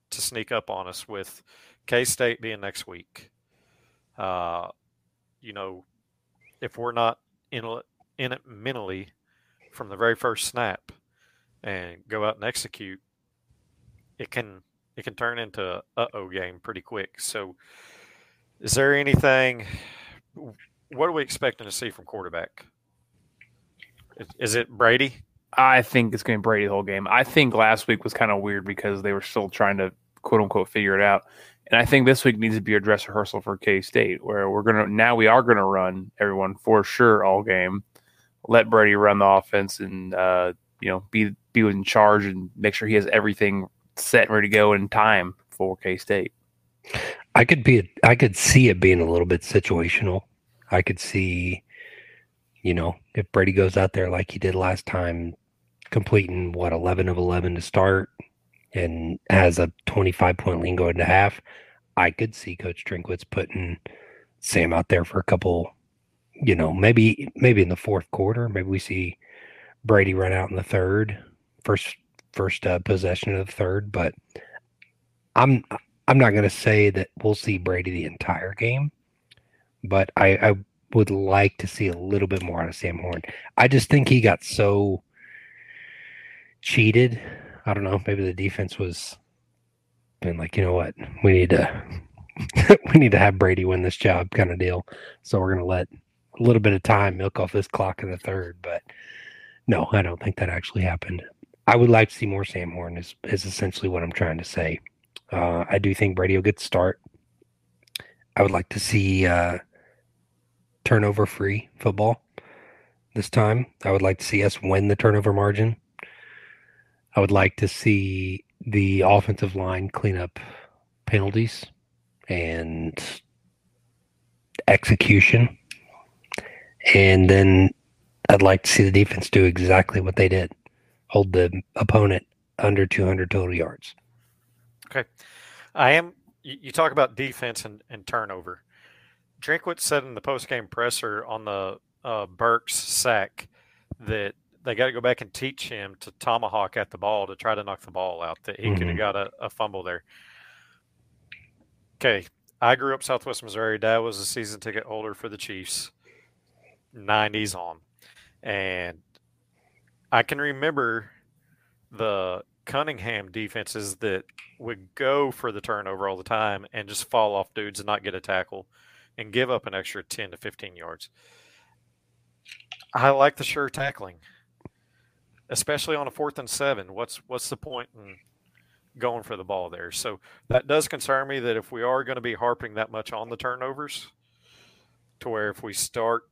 to sneak up on us with K State being next week, uh, you know, if we're not in in it mentally from the very first snap and go out and execute, it can it can turn into uh oh game pretty quick. So, is there anything? What are we expecting to see from quarterback? Is, is it Brady? I think it's going to be Brady the whole game. I think last week was kind of weird because they were still trying to quote unquote figure it out. And I think this week needs to be a dress rehearsal for K State, where we're gonna now we are gonna run everyone for sure all game. Let Brady run the offense and uh, you know be be in charge and make sure he has everything set and ready to go in time for K State. I could be I could see it being a little bit situational. I could see, you know, if Brady goes out there like he did last time, completing what eleven of eleven to start, and has a 25 point lead going to half, I could see Coach Drinkwitz putting Sam out there for a couple, you know, maybe maybe in the fourth quarter. Maybe we see Brady run out in the third, first first uh, possession of the third. But I'm I'm not going to say that we'll see Brady the entire game, but I, I would like to see a little bit more out of Sam Horn. I just think he got so cheated I don't know. Maybe the defense was been like, you know what, we need to [LAUGHS] we need to have Brady win this job kind of deal. So we're gonna let a little bit of time milk off this clock in the third. But no, I don't think that actually happened. I would like to see more Sam Horn is is essentially what I'm trying to say. Uh, I do think Brady will get start. I would like to see uh, turnover free football this time. I would like to see us win the turnover margin. I would like to see the offensive line clean up penalties and execution. And then I'd like to see the defense do exactly what they did hold the opponent under 200 total yards. Okay. I am, you, talk about defense and, and turnover. Drinkwitz said in the post game presser on the uh, Burks sack that they got to go back and teach him to tomahawk at the ball to try to knock the ball out. That he mm-hmm. could have got a, a, fumble there. Okay, I grew up Southwest Missouri. Dad was a season ticket holder for the Chiefs, '90s on, and I can remember the Cunningham defenses that would go for the turnover all the time and just fall off dudes and not get a tackle and give up an extra 10 to 15 yards. I like the sure tackling especially on a fourth and seven. What's what's the point in going for the ball there? So that does concern me that if we are going to be harping that much on the turnovers, to where if we start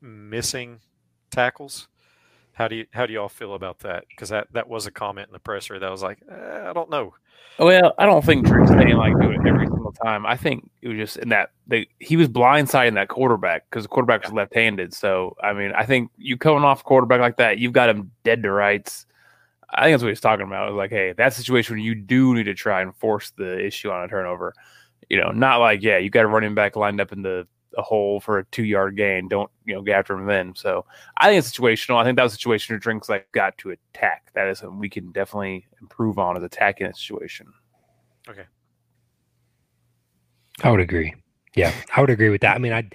missing tackles, how do you how do y'all feel about that? Because that that was a comment in the presser that was like, eh, I don't know. Well, I don't think Drake saying like do it every single time. I think it was just in that they he was blindsiding that quarterback because the quarterback was left-handed. So I mean, I think you coming off quarterback like that, you've got him dead to rights. I think that's what he's talking about. It was like, hey, that situation where you do need to try and force the issue on a turnover. You know, not like yeah, you got a running back lined up in the a hole for a two yard gain. Don't you know get after him then. So I think it's situational. I think that was a situation where drinks like got to attack. That is something we can definitely improve on is attacking a situation. Okay. I would agree. Yeah, I would agree with that. I mean, I,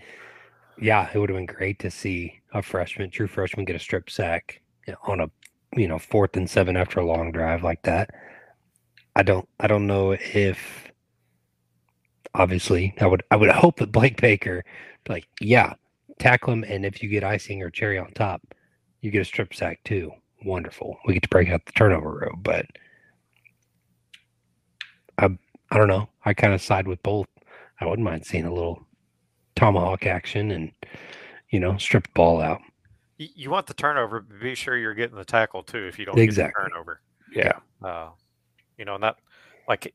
yeah, it would have been great to see a freshman, true freshman, get a strip sack on a, you know, fourth and seven after a long drive like that. I don't, I don't know if obviously. I would I would hope that Blake Baker, like, yeah, tackle him, and if you get icing or cherry on top, you get a strip sack too. Wonderful. We get to break out the turnover row, but I I don't know. I kind of side with both. I wouldn't mind seeing a little tomahawk action and you know strip the ball out. You want the turnover, be sure you're getting the tackle too. If you don't exactly. get the turnover, yeah, uh, you know, not like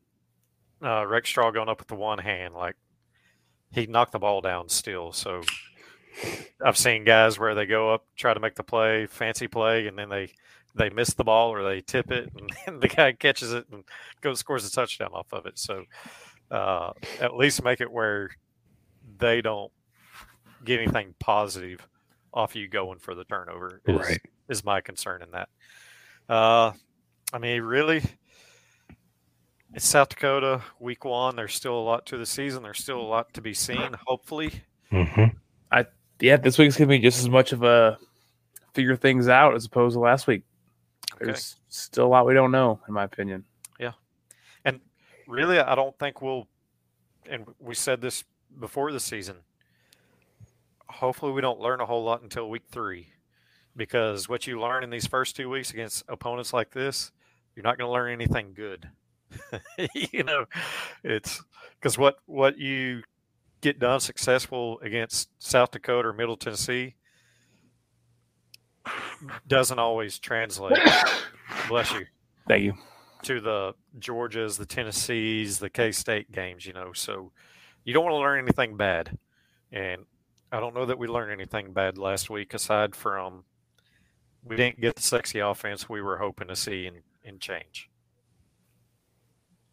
uh, Rakestraw going up with the one hand, like he knocked the ball down still. So I've seen guys where they go up, try to make the play, fancy play, and then they they miss the ball or they tip it, and, [LAUGHS] the guy catches it and goes scores a touchdown off of it. So uh, at least make it where they don't get anything positive off you going for the turnover. Is, right. is my concern in that. Uh, I mean, really, it's South Dakota, week one. There's still a lot to the season. There's still a lot to be seen. Hopefully, hmm Yeah, this week's gonna be just as much of a figure things out as opposed to last week. Okay. There's still a lot we don't know, in my opinion. Yeah. And really, I don't think we'll. And we said this before the season. Hopefully, we don't learn a whole lot until week three, because what you learn in these first two weeks against opponents like this, you're not going to learn anything good. [LAUGHS] you know, it's because what what you get done successful against South Dakota or Middle Tennessee doesn't always translate. Bless you Thank you. to the Georgias, the Tennessees, the K State games, you know. So you don't want to learn anything bad. And I don't know that we learned anything bad last week aside from we didn't get the sexy offense we were hoping to see and, and change.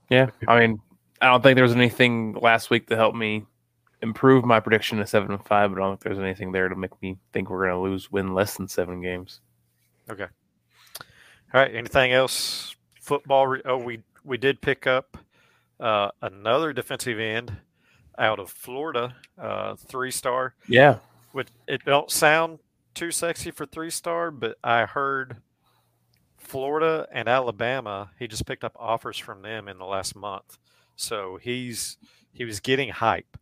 Yeah, I mean, I don't think there was anything last week to help me improve my prediction to seven and five, but I don't think there's anything there to make me think we're going to lose, win less than seven games. Okay. All right. Anything else? Football. Re- oh, we we did pick up uh, another defensive end out of Florida, uh, three star. Yeah, Which it don't sound too sexy for three star, but I heard Florida and Alabama. He just picked up offers from them in the last month, so he's he was getting hype.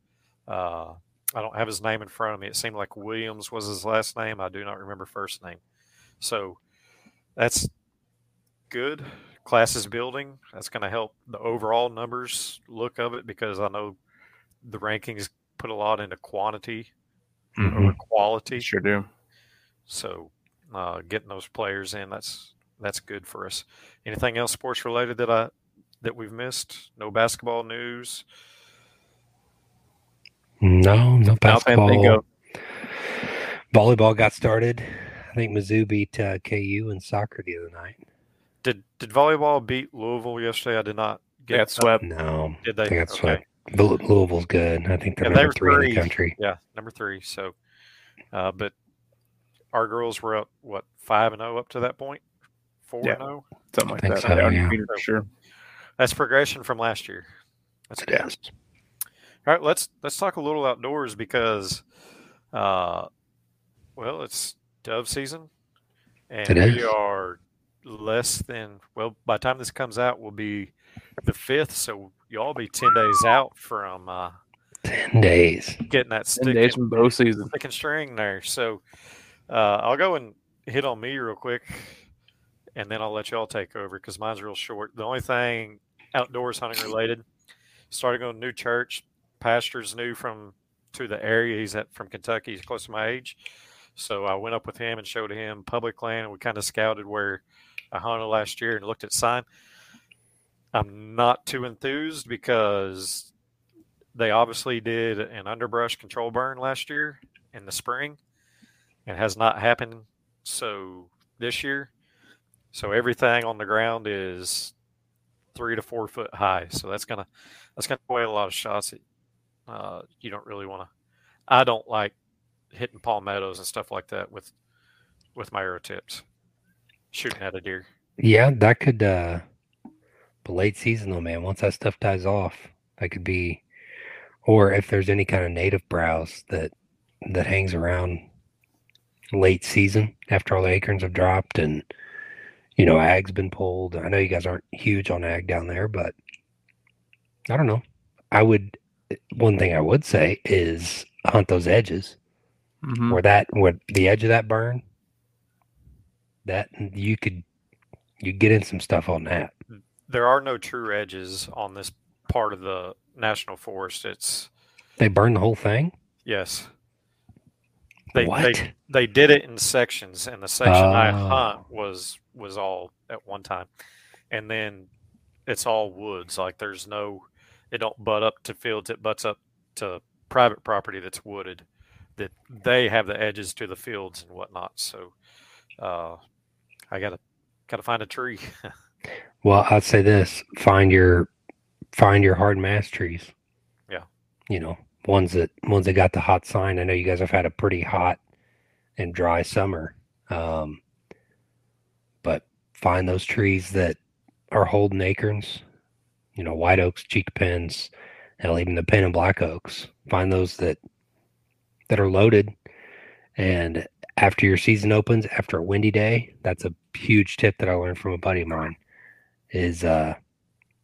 Uh, I don't have his name in front of me. It seemed like Williams was his last name. I do not remember first name. So that's good. Class is building. That's going to help the overall numbers look of it because I know the rankings put a lot into quantity over quality. sure do. So uh, getting those players in that's that's good for us. Anything else sports related that I that we've missed? No basketball news. No, no I don't think basketball. Volleyball got started. I think Mizzou beat uh, KU in soccer the other night. Did did volleyball beat Louisville yesterday? I did not they got get swept. No, Did I they? think that's okay. what Lou- Louisville's good. I think they're Yeah, they number were three in the country. Yeah, number three. So, uh, but our girls were up what five and zero up to that point. Four Yeah. and oh? zero. Something like think that. so, yeah. undefeated for sure. That's progression from last year. That's good. Yes. All right, let's let's talk a little outdoors because, uh, well, it's dove season, and It we is. are less than well. By the time this comes out, we'll be the fifth, so y'all be ten days out from uh, Ten days. getting that Ten stick days from bow season. stick and string there. So uh, I'll go and hit on me real quick, and then I'll let y'all take over because mine's real short. The only thing outdoors hunting related, starting on to new church. Pastor's new from to the area. He's at from Kentucky. He's close to my age. So I went up with him and showed him public land. And we kind of scouted where I hunted last year and looked at sign. I'm not too enthused because they obviously did an underbrush control burn last year in the spring and has not happened so this year. So everything on the ground is three to four foot high. So that's gonna that's gonna weigh a lot of shots that uh, you don't really want to. I don't like hitting palmettos and stuff like that with with my arrow tips, shooting at a deer. Yeah, that could uh but late season though, man. Once that stuff dies off, that could be or if there's any kind of native browse that that hangs around late season after all the acorns have dropped and you know, ag's been pulled. I know you guys aren't huge on ag down there, but I don't know. I would one thing I would say is hunt those edges Mhm. where that where the edge of that burn that you could you get in some stuff on that. There are no true edges on this part of the national forest. It's They burn the whole thing. yes. They, what? they they did it in sections, and the section I Oh. hunt was was all at one time, and then it's all woods. Like there's no, it don't butt up to fields. It butts up to private property that's wooded. That they have the edges to the fields and whatnot. So, uh, I gotta gotta find a tree. well, I'd say this: find your find your hard mass trees. Yeah. You know, ones that ones that got the hot sign. I know you guys have had a pretty hot and dry summer. Um, find those trees that are holding acorns you know, white oaks, chinkapins, hell, even the pin and black oaks. Find those that that are loaded. And after your season opens, after a windy day, that's a huge tip that I learned from a buddy of mine. Is uh,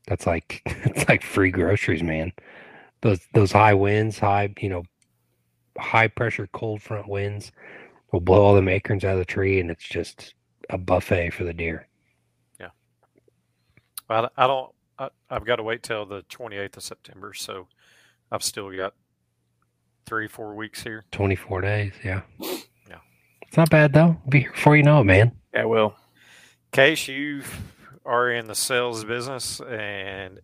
that's like [LAUGHS] it's like free groceries, man. Those those high winds, high you know, high pressure cold front winds will blow all the acorns out of the tree, and it's just a buffet for the deer. Yeah. Well, I don't. I, I've got to wait till the 28th of September, so I've still got three, four weeks here. 24 days, yeah. Yeah. It's not bad though. Be here before you know it, man. Yeah, will. Case you are in the sales business and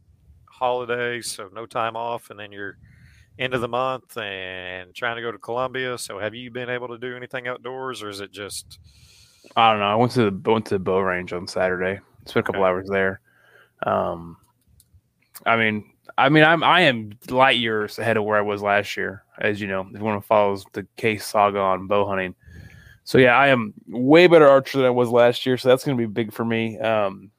holidays, so no time off, and then you're end of the month and trying to go to Columbia. So, have you been able to do anything outdoors, or is it just? I don't know. I went to the went to the bow range on Saturday. Spent a couple Okay. hours there. Um, I mean, I mean, I'm I am light years ahead of where I was last year, as you know. If you want to follow the case saga on bow hunting, so yeah, I am way better archer than I was last year. So that's going to be big for me. Um,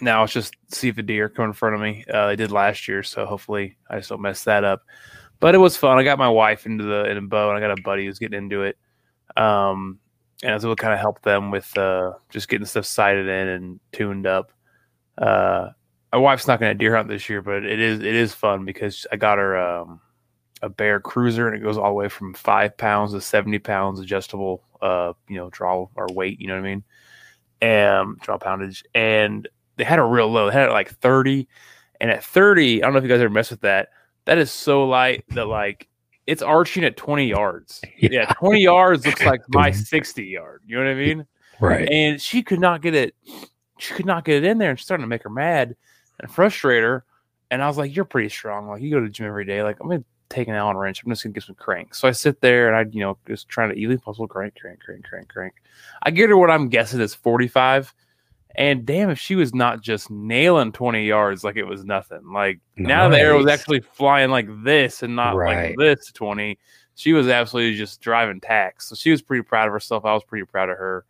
now it's just see if the deer come in front of me. Uh, they did last year, so hopefully I just don't mess that up. But it was fun. I got my wife into the in a bow, and I got a buddy who's getting into it. Um, and able to kind of help them with uh, just getting stuff sighted in and tuned up. Uh, my wife's not going to deer hunt this year, but it is it is fun because I got her um, a Bear Cruzer, and it goes all the way from five pounds to seventy pounds adjustable, uh, you know, draw or weight. You know what I mean? And draw poundage, and they had a real low. They had it like thirty, and at thirty, I don't know if you guys ever mess with that. That is so light that like it's arching at twenty yards. [LAUGHS] Yeah, 20 yards looks like my 60 yard. You know what I mean? Right. And she could not get it. She could not get it in there, and she's starting to make her mad and frustrate her. And I was like, "You're pretty strong. Like you go to the gym every day. Like I'm gonna take an Allen wrench. I'm just gonna get some cranks." So I sit there and I, you know, just trying to easily puzzle crank, crank, crank, crank, crank. I get her what I'm guessing is 45. And damn, if she was not just nailing 20 yards like it was nothing. Like now the arrow was actually flying like this and not like this 20 she was absolutely just driving tacks. So she was pretty proud of herself. I was pretty proud of her.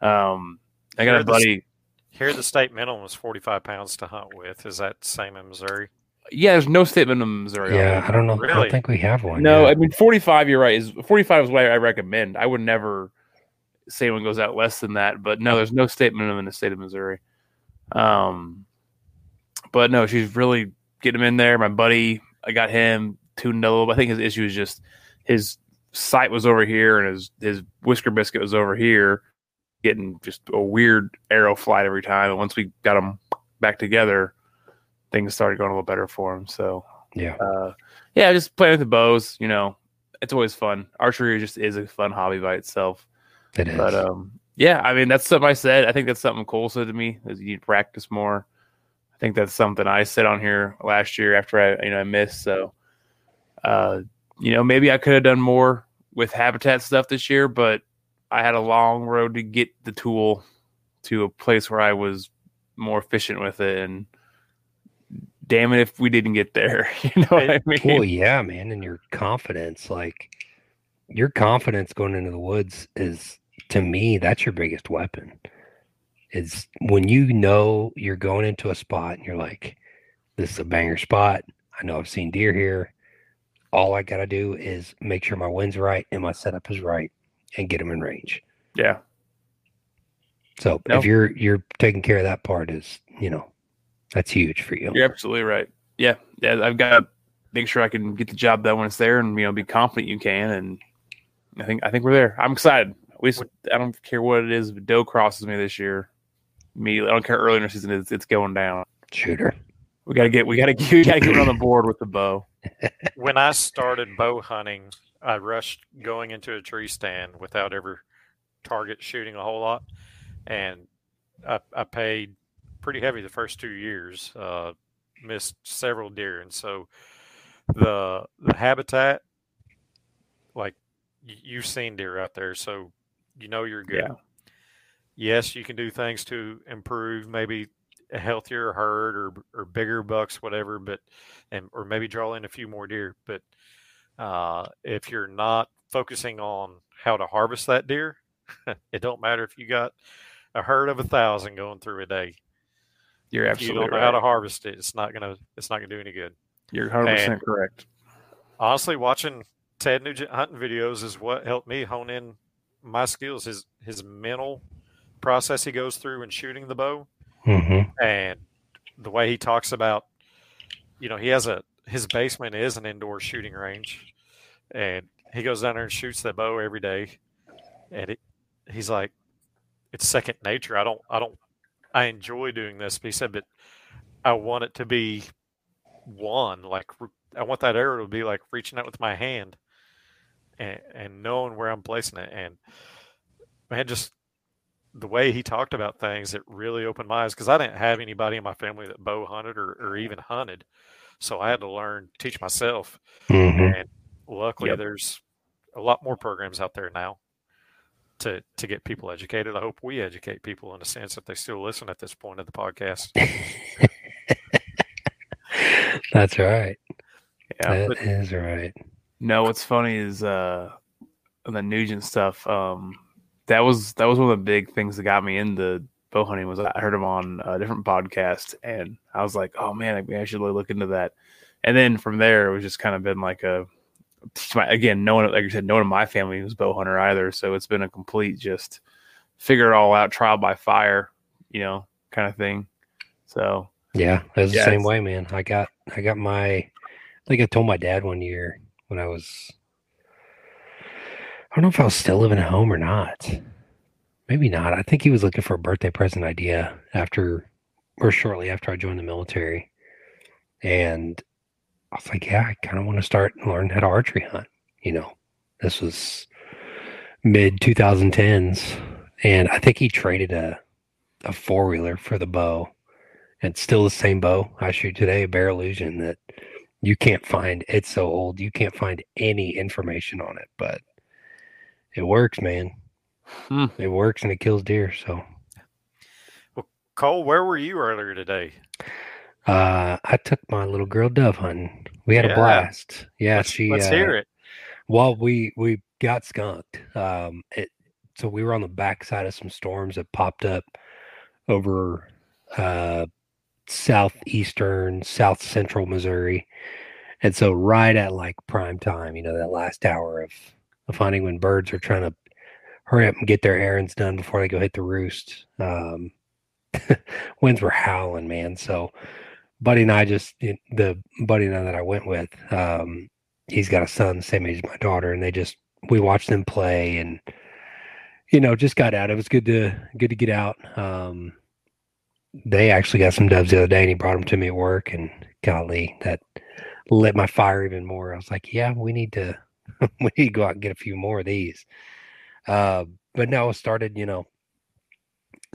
Um, I got Here a the- buddy. Here, the state minimum is 45 pounds to hunt with. Is that same in Missouri? Yeah, there's no statement in Missouri. Yeah, I don't know. Really? I don't think we have one. No, yeah. I mean 45. You're right. Is 45 is what I recommend. I would never say one goes out less than that. But no, there's no state minimum in the state of Missouri. Um, but no, she's really getting him in there. My buddy, I got him tuned a little. I think his issue is just his sight was over here and his his whisker biscuit was over here, getting just a weird arrow flight every time. And once we got him back together, things started going a little better for him. So yeah. uh, yeah, just playing with the bows. You know, it's always fun. Archery just is a fun hobby by itself. It is. But um, yeah, I mean that's something I said. I think that's something Cole said to me is you need to practice more. I think that's something I said on here last year after I you know I missed. So, uh, you know, maybe I could have done more with habitat stuff this year, but I had a long road to get the tool to a place where I was more efficient with it. And damn it, if we didn't get there, [LAUGHS] you know what I mean? well, yeah, man, and your confidence, like your confidence going into the woods is to me, that's your biggest weapon. Is when you know you're going into a spot and you're like, this is a banger spot. I know I've seen deer here. All I got to do is make sure my wind's right and my setup is right and get them in range. yeah. So No. if you're you're taking care of that part is, you know, that's huge for you. You're absolutely right. Yeah, yeah. I've got to make sure I can get the job done when it's there, and you know, be confident you can. And I think I think we're there. I'm excited. We just, I don't care what it is. If Doe crosses me this year, me. I don't care early in the season. It's, it's going down. Shooter. We gotta get. We gotta. We gotta get on the board with the bow. [LAUGHS] when I started bow hunting, I rushed going into a tree stand without ever target shooting a whole lot, and I, I paid pretty heavy the first two years. Uh, missed several deer, and so the the habitat, like you've seen deer out there, so you know you're good. Yeah. Yes, you can do things to improve, maybe a healthier herd or or bigger bucks, whatever, but and or maybe draw in a few more deer. But uh, if you're not focusing on how to harvest that deer, [LAUGHS] it don't matter if you got a herd of a thousand going through a day. You're absolutely if you don't know right. how to harvest it, it's not gonna it's not gonna do any good. You're 100 percent correct. honestly, watching Ted Nugent hunting videos is what helped me hone in my skills. His his mental process he goes through in shooting the bow, hmm and the way he talks about, you know, he has a his basement is an indoor shooting range, and he goes down there and shoots that bow every day, and it, he's like, it's second nature. I don't I don't I enjoy doing this. But he said, but I want it to be one like I want that arrow to be like reaching out with my hand and, and knowing where I'm placing it. And man, just the way he talked about things, it really opened my eyes because I didn't have anybody in my family that bow hunted or, or even hunted. So I had to learn, teach myself. hmm And luckily, Yep. there's a lot more programs out there now to to get people educated. I hope we educate people in a sense if they still listen at this point of the podcast. [LAUGHS] That's right. Yeah. That is right. No, what's funny is uh the Nugent stuff. Um, that was that was one of the big things that got me into bow hunting. Was I heard him on a different podcast, and I was like, oh man, I, I should really look into that. And then from there, it was just kind of been like a my again, no one like you said, no one in my family was bow hunter either. So it's been a complete just figure it all out, trial by fire, you know, kind of thing. So Yeah, it was Yeah, the same way, man. I got I got my I think I told my dad one year when I was I don't know if I was still living at home or not. Maybe not. I think he was looking for a birthday present idea after or shortly after I joined the military. And I was like, yeah, I kind of want to start and learn how to archery hunt. You know, this was mid 2010s. And I think he traded a, a four wheeler for the bow. And still the same bow I shoot today, a Bear Illusion that you can't find. It's so old, you can't find any information on it, but it works, man. Hmm. It works and it kills deer. So well, Cole, where were you earlier today? uh, I took my little girl dove hunting. We had Yeah. a blast. Yeah, let's, she. let's uh, hear it. Well, we we got skunked. Um, it so we were on the backside of some storms that popped up over uh, southeastern, south central Missouri, and so right at like prime time, you know, that last hour of of hunting when birds are trying to hurry up and get their errands done before they go hit the roost. Um, [LAUGHS] winds were howling, man. So, Buddy and I just the buddy and I that I went with. Um, he's got a son same age as my daughter and they just we watched them play and you know just got out it was good to good to get out um they actually got some doves the other day and he brought them to me at work and golly that lit my fire even more i was like yeah we need to [LAUGHS] we need to go out and get a few more of these uh but now i started you know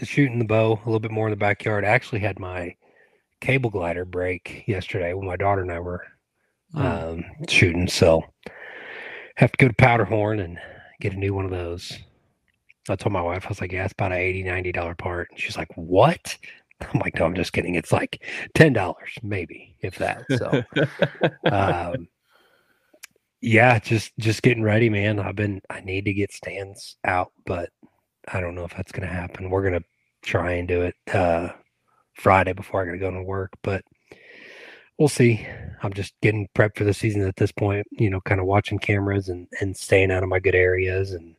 shooting the bow a little bit more in the backyard I actually had my cable glider break yesterday when my daughter and i were um, shooting. So have to go to Powderhorn and get a new one of those. I told my wife, I was like, yeah, it's about an 80 $90 part. And she's like, what? [LAUGHS] I'm like, no, I'm just kidding. It's like $10, maybe, if that. So, [LAUGHS] um, yeah, just, just getting ready, man. I've been, I need to get stands out, but I don't know if that's going to happen. We're going to try and do it, uh, Friday before I got to go to work, but we'll see. I'm just getting prepped for the season at this point, you know, kind of watching cameras and, and staying out of my good areas. And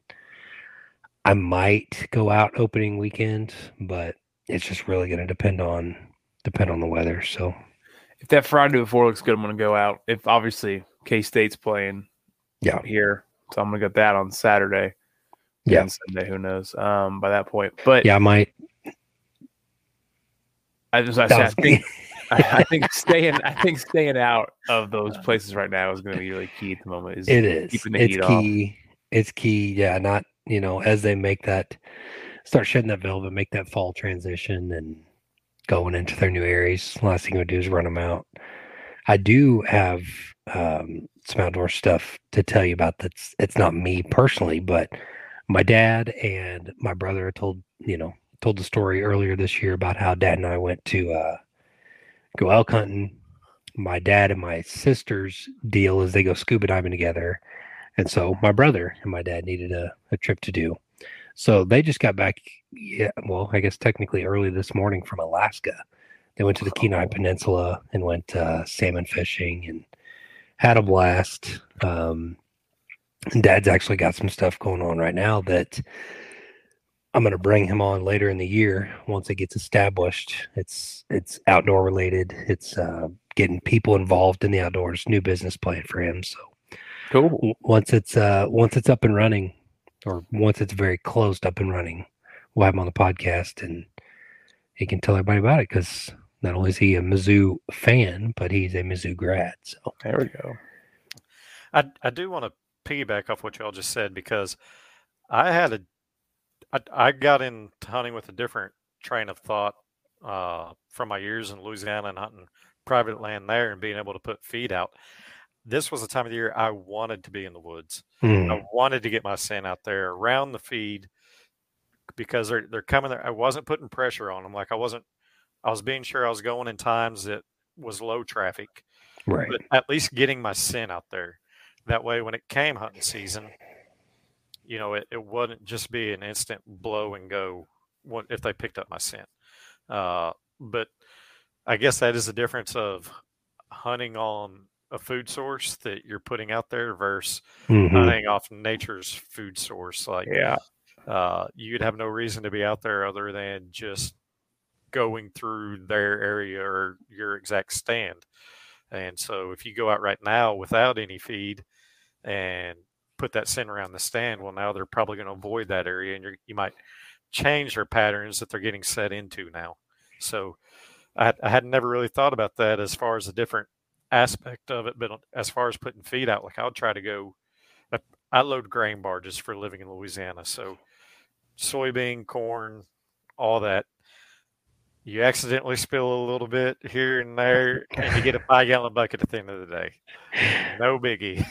I might go out opening weekend, but it's just really going to depend on, depend on the weather. So if that Friday before looks good, I'm gonna go out. If obviously K State's playing, Yeah. here, so I'm gonna get that on Saturday. Yeah. and Sunday, who knows? Um, by that point, but yeah, I might. I just I, said, I think [LAUGHS] I, I think [LAUGHS] staying I think staying out of those places right now is going to be really key at the moment. Is It is. keeping the It's heat off. It's key. Yeah, not you know as they make that start shedding that velvet, make that fall transition, and going into their new areas. Last thing we do is run them out. I do have um, some outdoor stuff to tell you about. That's it's not me personally, but my dad and my brother told you know told the story earlier this year about how dad and I went to uh, go elk hunting. My dad and my sister's deal is they go scuba diving together. And so my brother and my dad needed a, a trip to do. So they just got back, yeah, well, I guess technically early this morning from Alaska. They went to the Kenai Peninsula and went uh, salmon fishing and had a blast. Um, and Dad's actually got some stuff going on right now that I'm going to bring him on later in the year once it gets established. It's it's outdoor related. It's uh, getting people involved in the outdoors. New business plan for him. So Cool. once it's uh, once it's up and running, or once it's very closed up and running, we'll have him on the podcast and he can tell everybody about it because not only is he a Mizzou fan, but he's a Mizzou grad. So There we go. I I do want to piggyback off what y'all just said because I had a I, I got into hunting with a different train of thought uh, from my years in Louisiana and hunting private land there and being able to put feed out. This was the time of the year I wanted to be in the woods. mm, I wanted to get my scent out there around the feed because they're they're coming there. I wasn't putting pressure on them. Like I wasn't. I was being sure I was going in times that was low traffic right, but at least getting my scent out there. That way, when it came hunting season, you know, it, it wouldn't just be an instant blow and go what- if they picked up my scent. Uh, but I guess that is the difference of hunting on a food source that you're putting out there versus Mhm. hunting off nature's food source. Like, Yeah. uh, you'd have no reason to be out there other than just going through their area or your exact stand. And so if you go out right now without any feed and put that scent around the stand, well, now they're probably going to avoid that area and you're, you might change their patterns that they're getting set into now. So I, I had never really thought about that as far as a different aspect of it. But as far as putting feed out, like I'll try to go, I, I load grain barges for living in Louisiana. So soybean, corn, all that. You accidentally spill a little bit here and there, and you get a [LAUGHS] five gallon bucket at the end of the day. No biggie.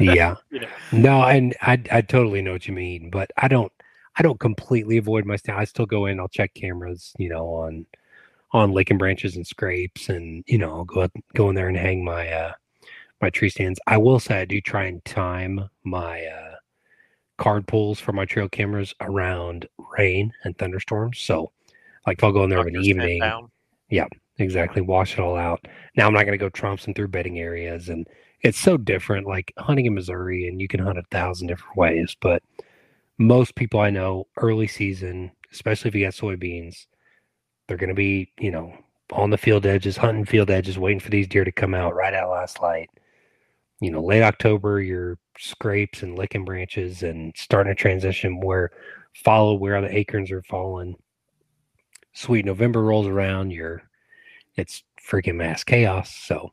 yeah. [LAUGHS] You know. No, and I I totally know what you mean, but I don't I don't completely avoid my stand. I still go in, I'll check cameras, you know, on on licking branches and scrapes and you know, I'll go out, go in there and hang my uh my tree stands. I will say I do try and time my uh card pulls for my trail cameras around rain and thunderstorms. So like if I'll go in there in Knock an your scent evening, yeah, exactly wash it all out now i'm not going to go trouncing through bedding areas and it's so different like hunting in missouri and you can hunt a thousand different ways but most people i know early season especially if you got soybeans they're going to be you know on the field edges hunting field edges waiting for these deer to come out right at last light you know late october your scrapes and licking branches and starting a transition where follow where the acorns are falling sweet november rolls around you're it's freaking mass chaos. So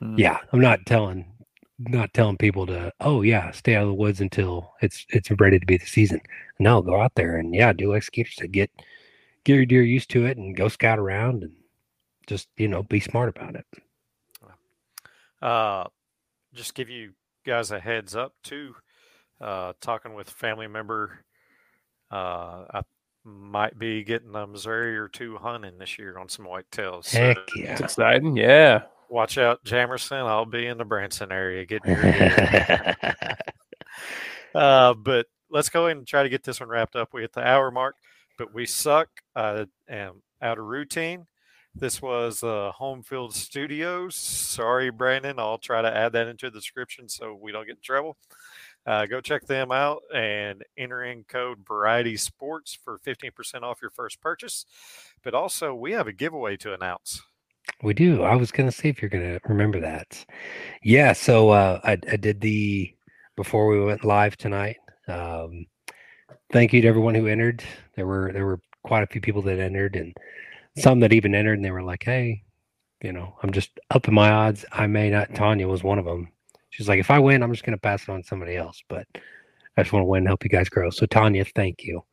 Mhm. yeah, I'm not telling not telling people to oh yeah, stay out of the woods until it's it's ready to be the season. No, go out there and yeah, do like Skeeter said, get get your deer used to it and go scout around and just you know be smart about it. Uh, just give you guys a heads up too. Uh, talking with family member, uh, I might be getting a Missouri or two hunting this year on some whitetails. So Heck yeah. It's exciting. Yeah. watch out, Jamerson. I'll be in the Branson area getting your deer. [LAUGHS] uh, but let's go ahead and try to get this one wrapped up. We hit the hour mark, but we suck. I am out of routine. This was uh, Homefield Studios. Sorry, Brandon. I'll try to add that into the description so we don't get in trouble. Uh, go check them out and enter in code Variety Sports for 15% off your first purchase. But also, we have a giveaway to announce. We do. I was gonna see if you're gonna remember that. Yeah. So uh, I, I did the before we went live tonight. Um, thank you to everyone who entered. There were there were quite a few people that entered, and some that even entered, and they were like, "Hey, you know, I'm just upping my odds. I may not." Tanya was one of them. She's like, "If I win, I'm just gonna pass it on to somebody else." But I just want to win and help you guys grow. So Tanya, thank you.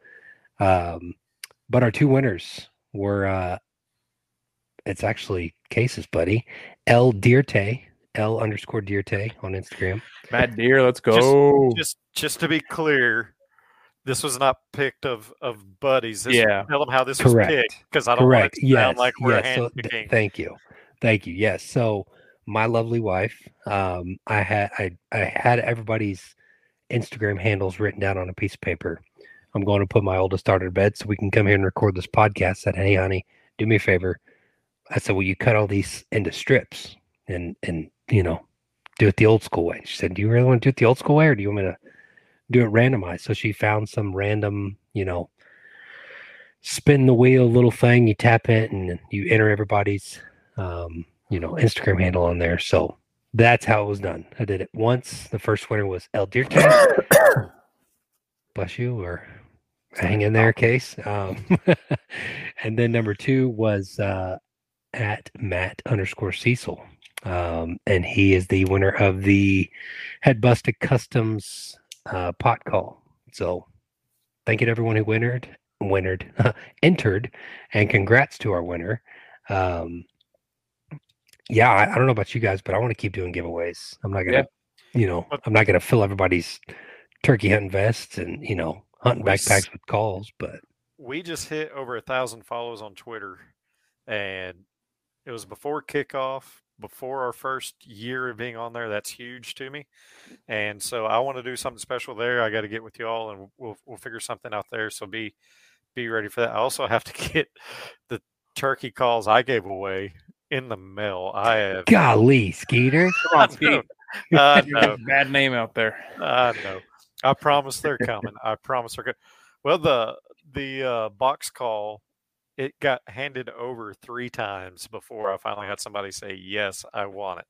Um, but our two winners were uh, it's actually cases, buddy. L Deerte, L underscore Deerte on Instagram. Matt Deer, let's go. Just just to be clear, this was not picked of of buddies. This, Yeah. Tell them how this Correct. was picked because I don't Correct. want it to Yes. sound like we're yes. So, th- thank you. Thank you. Yes. So my lovely wife, um, I had I, I had everybody's Instagram handles written down on a piece of paper. I'm going to put my oldest daughter to bed so we can come here and record this podcast. Said, hey honey, do me a favor. I said, well, you cut all these into strips and and you know do it the old school way. She said, do you really want to do it the old school way, or do you want me to do it randomized? So she found some random, you know, spin the wheel little thing. You tap it and you enter everybody's, um, you know, Instagram handle on there. So that's how it was done. I did it once. The first winner was El Dirte. [COUGHS] Bless you, or hang in there, case. Um, [LAUGHS] and then number two was uh, at Matt underscore Cecil. Um, and he is the winner of the Head Busted Customs uh, pot call. So thank you to everyone who winnered, winnered, [LAUGHS] entered, and congrats to our winner. Um, yeah, I, I, don't know about you guys, but I want to keep doing giveaways. I'm not gonna, you know, I'm not gonna fill everybody's turkey hunting vests and you know hunting we backpacks s- with calls, but we just hit over a thousand follows on Twitter, and it was before kickoff, before our first year of being on there. That's huge to me, and so I want to do something special there. I got to get with y'all, and we'll we'll figure something out there. So be be ready for that. I also have to [LAUGHS] get the turkey calls I gave away in the mail. I have golly, Skeeter. [LAUGHS] Come on, Skeeter. Uh, no. Bad name out there. I know. I promise they're coming. I promise they're good. Well, the the uh, box call it got handed over three times before I finally had somebody say yes, I want it.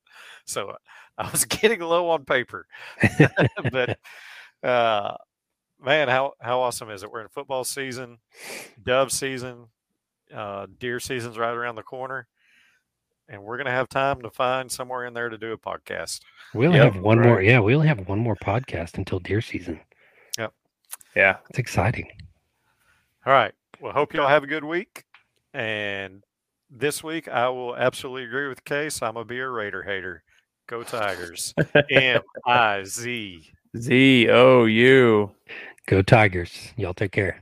So [LAUGHS] I was getting low on paper, [LAUGHS] but [LAUGHS] uh, man, how how awesome is it? We're in football season, dove season, uh, deer season's right around the corner and we're gonna have time to find somewhere in there to do a podcast. We only yep, have one right. more. Yeah, we only have one more podcast until deer season. Yep. Yeah, it's exciting. All right. Well, hope y'all have a good week. And this week, I will absolutely agree with Case. I'm gonna be a Raider hater. Go Tigers. [LAUGHS] M I Z Z O U. Go Tigers. Y'all take care.